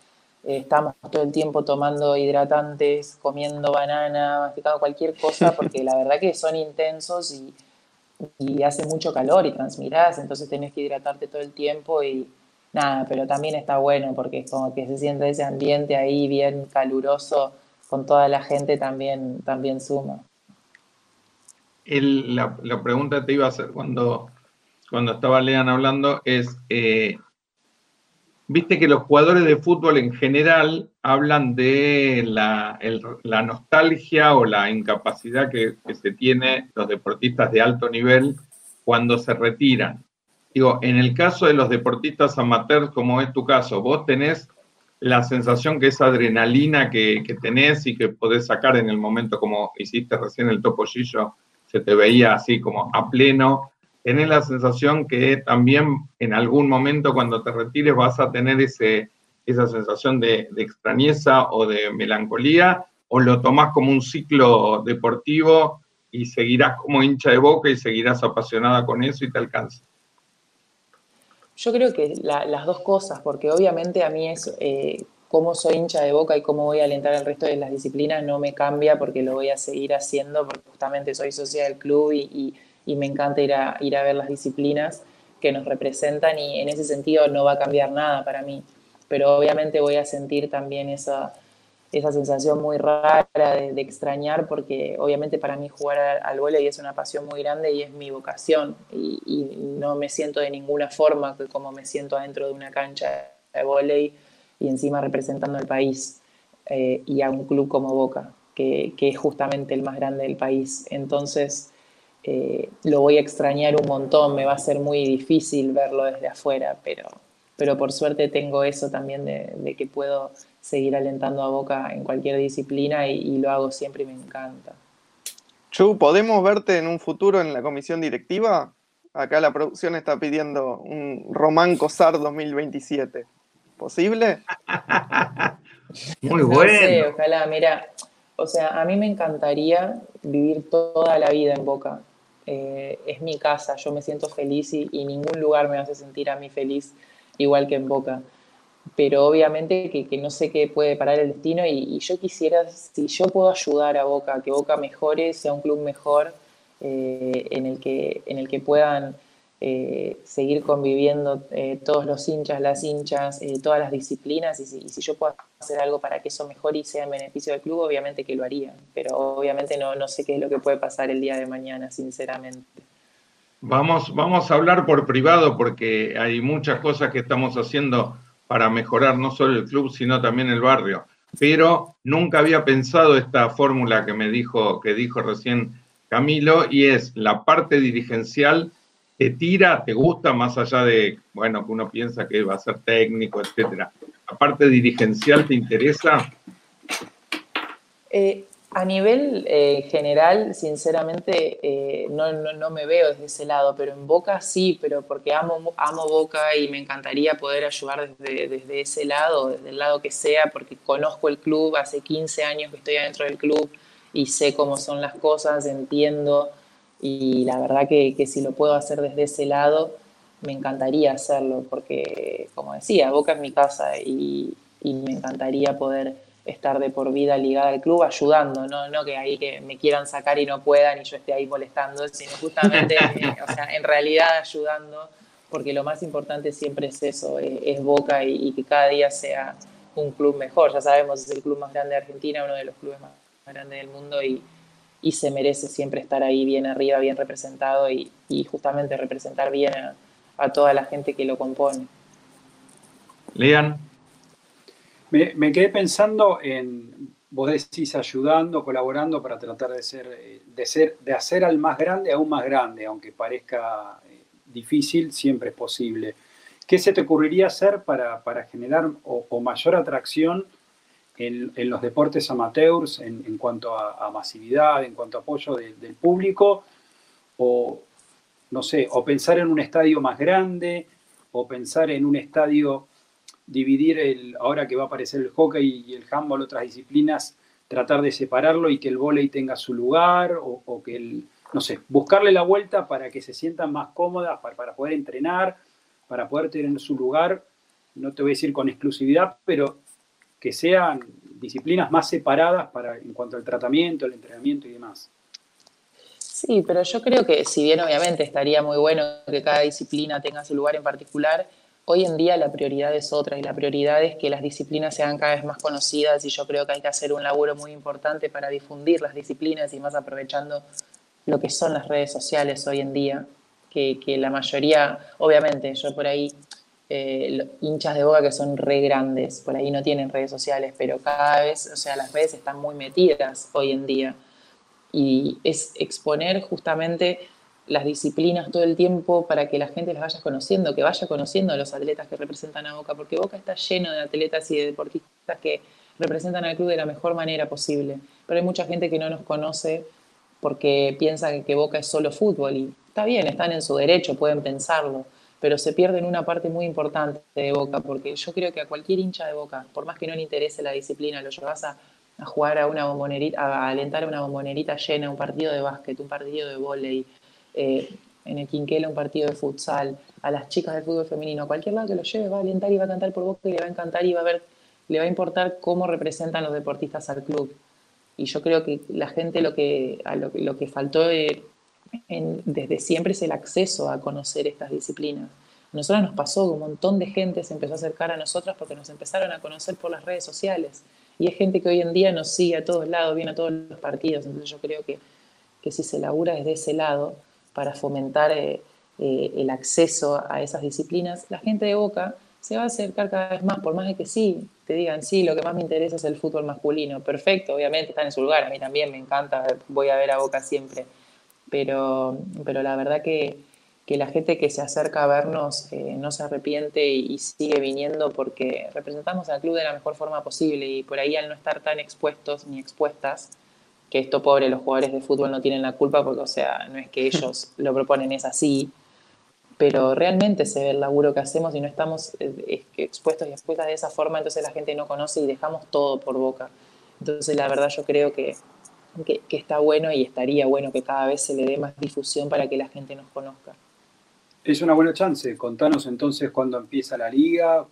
estamos todo el tiempo tomando hidratantes, comiendo banana, masticando cualquier cosa, porque la verdad que son intensos y, hace mucho calor y transpirás, entonces tenés que hidratarte todo el tiempo y nada, pero también está bueno porque es como que se siente ese ambiente ahí bien caluroso con toda la gente también, también suma. la, pregunta te iba a hacer cuando, cuando estaba Lean hablando es, eh, Viste que los jugadores de fútbol en general hablan de la, nostalgia o la incapacidad que, se tiene los deportistas de alto nivel cuando se retiran. Digo, en el caso de los deportistas amateurs, como es tu caso, vos tenés la sensación que esa adrenalina que, que tenés y que podés sacar en el momento, como hiciste recién el topollillo, se te veía así como a pleno, tenés la sensación que también en algún momento cuando te retires vas a tener ese, esa sensación de, extrañeza o de melancolía, o lo tomás como un ciclo deportivo y seguirás como hincha de boca y seguirás apasionada con eso y te alcanza? Yo creo que las dos cosas, porque obviamente a mí es eh, cómo soy hincha de boca y cómo voy a alentar el resto de las disciplinas no me cambia porque lo voy a seguir haciendo, porque justamente soy socia del club y me encanta ir a, ir a ver las disciplinas que nos representan y en ese sentido no va a cambiar nada para mí. Pero obviamente voy a sentir también esa, esa sensación muy rara de, extrañar, porque obviamente para mí jugar al, al es una pasión muy grande y es mi vocación, y, no me siento de ninguna forma como me siento adentro de una cancha de volei y encima representando al país eh, y a un club como Boca, que, es justamente el más grande del país. Entonces, eh, lo voy a extrañar un montón, me va a ser muy difícil verlo desde afuera, pero, pero por suerte tengo eso también de que puedo seguir alentando a Boca en cualquier disciplina y, lo hago siempre y me encanta. Chu, ¿podemos verte en un futuro en la comisión directiva? Acá la producción está pidiendo un Román Cosar 2027. ¿Posible? Muy bueno. ojalá, mira, o sea, a mí me encantaría vivir toda la vida en Boca. Eh, es mi casa, yo me siento feliz y, ningún lugar me hace sentir a mí feliz igual que en Boca. Pero obviamente que, no sé qué puede parar el destino y, yo quisiera, si yo puedo ayudar a Boca, que Boca mejore, sea un club mejor, eh, en, el que, en el que puedan eh, seguir conviviendo eh, todos los hinchas, las hinchas, todas las disciplinas, y si, yo puedo hacer algo para que eso mejore y sea en beneficio del club, obviamente que lo haría, pero obviamente no, no sé qué es lo que puede pasar el día de mañana, sinceramente. Vamos, vamos a hablar por privado porque hay muchas cosas que estamos haciendo para mejorar no solo el club, sino también el barrio. Pero nunca había pensado esta fórmula que me dijo, que dijo recién Camilo, y es la parte dirigencial te tira, te gusta, más allá de, bueno, que uno piensa que va a ser técnico, etcétera. ¿La parte dirigencial te interesa? Eh, a nivel eh, general, sinceramente, eh, no, no, me veo desde ese lado, pero en Boca sí, pero porque amo, amo Boca y me encantaría poder ayudar desde, desde ese lado, desde el lado que sea, porque conozco el club, hace 15 años que estoy adentro del club y sé cómo son las cosas, entiendo, y la verdad que, que si lo puedo hacer desde ese lado, me encantaría hacerlo, porque, como decía, Boca es mi casa y, y me encantaría poder estar de por vida ligada al club ayudando, no, no que ahí que me quieran sacar y no puedan y yo esté ahí molestando, sino justamente, eh, o sea, en realidad ayudando, porque lo más importante siempre es eso, eh, es, Boca y, que cada día sea un club mejor. Ya sabemos, es el club más grande de Argentina, uno de los clubes más, grandes del mundo y, se merece siempre estar ahí bien arriba, bien representado y, justamente representar bien a, a toda la gente que lo compone. Lean. Me, quedé pensando en, vos decís, ayudando, colaborando para tratar de ser, de ser, de hacer al más grande aún más grande, aunque parezca eh, difícil, siempre es posible. ¿Qué se te ocurriría hacer para, generar o, mayor atracción en, los deportes amateurs en, cuanto a, masividad, en cuanto a apoyo del público? O, no sé, o pensar en un estadio más grande, o pensar en un estadio dividir el, ahora que va a aparecer el hockey y el handball, otras disciplinas, tratar de separarlo y que el vóley tenga su lugar o, que el, no sé, buscarle la vuelta para que se sientan más cómodas, para, poder entrenar, para poder tener su lugar, no te voy a decir con exclusividad, pero que sean disciplinas más separadas para, en cuanto al tratamiento, el entrenamiento y demás. Sí, pero yo creo que si bien obviamente estaría muy bueno que cada disciplina tenga su lugar en particular, Hoy en día la prioridad es otra y la prioridad es que las disciplinas sean cada vez más conocidas y yo creo que hay que hacer un laburo muy importante para difundir las disciplinas y más aprovechando lo que son las redes sociales hoy en día, que, la mayoría, obviamente, yo por ahí, eh, hinchas de boca que son re grandes, por ahí no tienen redes sociales, pero cada vez, o sea, las redes están muy metidas hoy en día y es exponer justamente las disciplinas todo el tiempo para que la gente las vaya conociendo, que vaya conociendo a los atletas que representan a Boca, porque Boca está lleno de atletas y de deportistas que representan al club de la mejor manera posible. Pero hay mucha gente que no nos conoce porque piensa que Boca es solo fútbol y está bien, están en su derecho, pueden pensarlo, pero se pierden una parte muy importante de Boca, porque yo creo que a cualquier hincha de Boca, por más que no le interese la disciplina, lo llevas a, a jugar a una bombonerita, a alentar a una bombonerita llena, un partido de básquet, un partido de vóley, eh, en el Quinquela un partido de futsal, a las chicas del fútbol femenino, a cualquier lado que lo lleve, va a alentar y va a cantar por boca y le va a encantar y va a ver, le va a importar cómo representan los deportistas al club. Y yo creo que la gente lo que, lo, que faltó eh, desde siempre es el acceso a conocer estas disciplinas. A nosotros nos pasó que un montón de gente se empezó a acercar a nosotras porque nos empezaron a conocer por las redes sociales. y es gente que hoy en día nos sigue a todos lados, viene a todos los partidos, entonces yo creo que, que si se labura desde ese lado para fomentar eh, eh, el acceso a esas disciplinas, la gente de Boca se va a acercar cada vez más, por más de que sí, te digan, sí, lo que más me interesa es el fútbol masculino. Perfecto, obviamente están en su lugar, a mí también me encanta, voy a ver a Boca siempre. Pero, pero la verdad que, que la gente que se acerca a vernos eh, no se arrepiente y, sigue viniendo porque representamos al club de la mejor forma posible y por ahí al no estar tan expuestos ni expuestas, que esto pobre, los jugadores de fútbol no tienen la culpa porque, o sea, no es que ellos lo proponen, es así, pero realmente se ve el laburo que hacemos y no estamos eh, expuestos y expuestas de esa forma, entonces la gente no conoce y dejamos todo por boca. Entonces la verdad yo creo que, que, está bueno y estaría bueno que cada vez se le dé más difusión para que la gente nos conozca. Es una buena chance. Contanos entonces cuándo empieza la liga,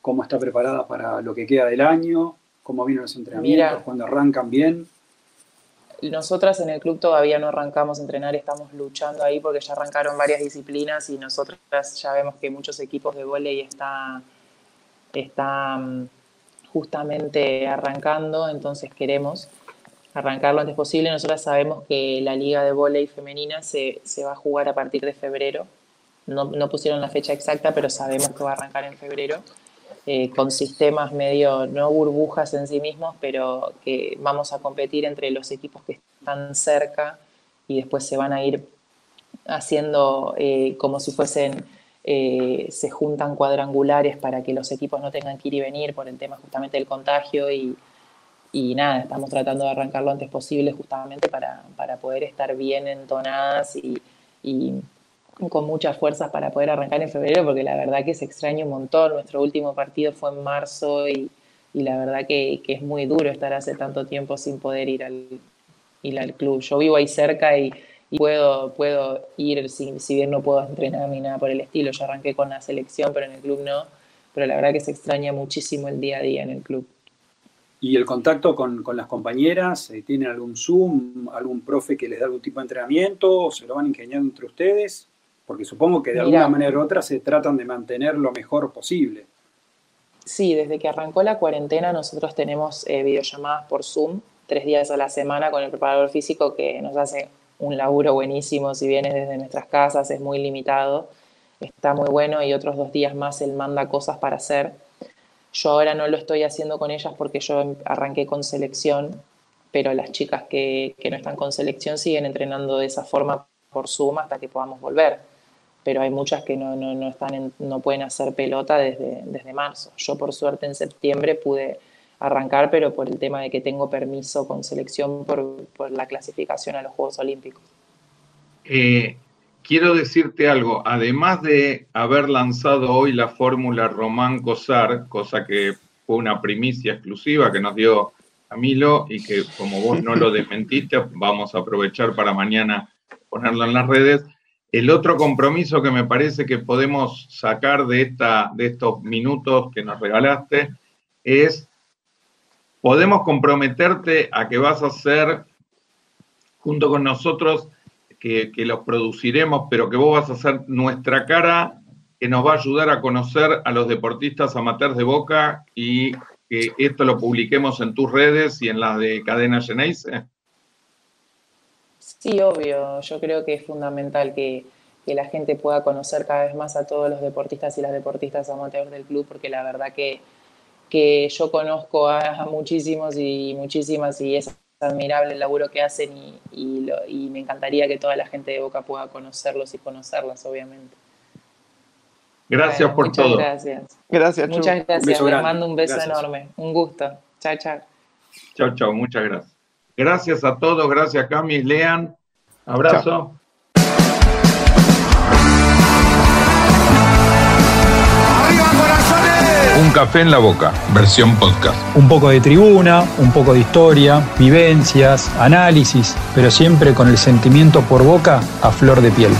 cómo está preparada para lo que queda del año, cómo vienen los entrenamientos, cuándo arrancan bien. Nosotras en el club todavía no arrancamos a entrenar, estamos luchando ahí porque ya arrancaron varias disciplinas y nosotras ya vemos que muchos equipos de volei están está mm, justamente arrancando, entonces queremos arrancar lo antes posible. Nosotras sabemos que la liga de volei femenina se, se, va a jugar a partir de febrero. No, no pusieron la fecha exacta, pero sabemos que va a arrancar en febrero. Eh, con sistemas medio, no burbujas en sí mismos, pero que vamos a competir entre los equipos que están cerca y después se van a ir haciendo eh, como si fuesen, eh, se juntan cuadrangulares para que los equipos no tengan que ir y venir por el tema justamente del contagio y, y nada, estamos tratando de arrancar lo antes posible justamente para, para poder estar bien entonadas y, con muchas fuerzas para poder arrancar en febrero, porque la verdad que se extraña un montón. Nuestro último partido fue en marzo y, la verdad que, es muy duro estar hace tanto tiempo sin poder ir al, club. Yo vivo ahí cerca y, y puedo, puedo ir, si, si, bien no puedo entrenar ni nada por el estilo. Yo arranqué con la selección, pero en el club no. Pero la verdad que se extraña muchísimo el día a día en el club. ¿Y el contacto con, con las compañeras? ¿Tienen algún Zoom, algún profe que les da algún tipo de entrenamiento? ¿O se lo van ingeniando entre ustedes? Porque supongo que de alguna manera u otra se tratan de mantener lo mejor posible. Sí, desde que arrancó la cuarentena nosotros tenemos eh, videollamadas por Zoom tres días a la semana con el preparador físico que nos hace un laburo buenísimo, si viene desde nuestras casas, es muy limitado, está muy bueno y otros dos días más él manda cosas para hacer. Yo ahora no lo estoy haciendo con ellas porque yo arranqué con selección, pero las chicas que, que no están con selección siguen entrenando de esa forma por Zoom hasta que podamos volver pero hay muchas que no, no, no están no pueden hacer pelota desde, desde marzo. Yo por suerte en septiembre pude arrancar, pero por el tema de que tengo permiso con selección por, por la clasificación a los Juegos Olímpicos. Eh, quiero decirte algo, además de haber lanzado hoy la fórmula Román Cosar, cosa que fue una primicia exclusiva que nos dio Camilo y que como vos no lo desmentiste, vamos a aprovechar para mañana ponerlo en las redes. El otro compromiso que me parece que podemos sacar de, esta, de estos minutos que nos regalaste es, podemos comprometerte a que vas a hacer junto con nosotros, que, que los produciremos, pero que vos vas a ser nuestra cara que nos va a ayudar a conocer a los deportistas amateurs de Boca y que esto lo publiquemos en tus redes y en las de Cadena Geneise? Sí, obvio. Yo creo que es fundamental que, que, la gente pueda conocer cada vez más a todos los deportistas y las deportistas amateurs del club, porque la verdad que, que yo conozco a, muchísimos y muchísimas y es admirable el laburo que hacen y, y, lo, y, me encantaría que toda la gente de Boca pueda conocerlos y conocerlas, obviamente. Gracias bueno, por muchas todo. Gracias. Gracias. Muchas gracias. Les mando un beso gracias. enorme. Un gusto. Chao, chao. Chao, chao. Muchas gracias. Gracias a todos, gracias Cami, Lean, abrazo. Un café en la boca, versión podcast. Un poco de tribuna, un poco de historia, vivencias, análisis, pero siempre con el sentimiento por boca a flor de piel.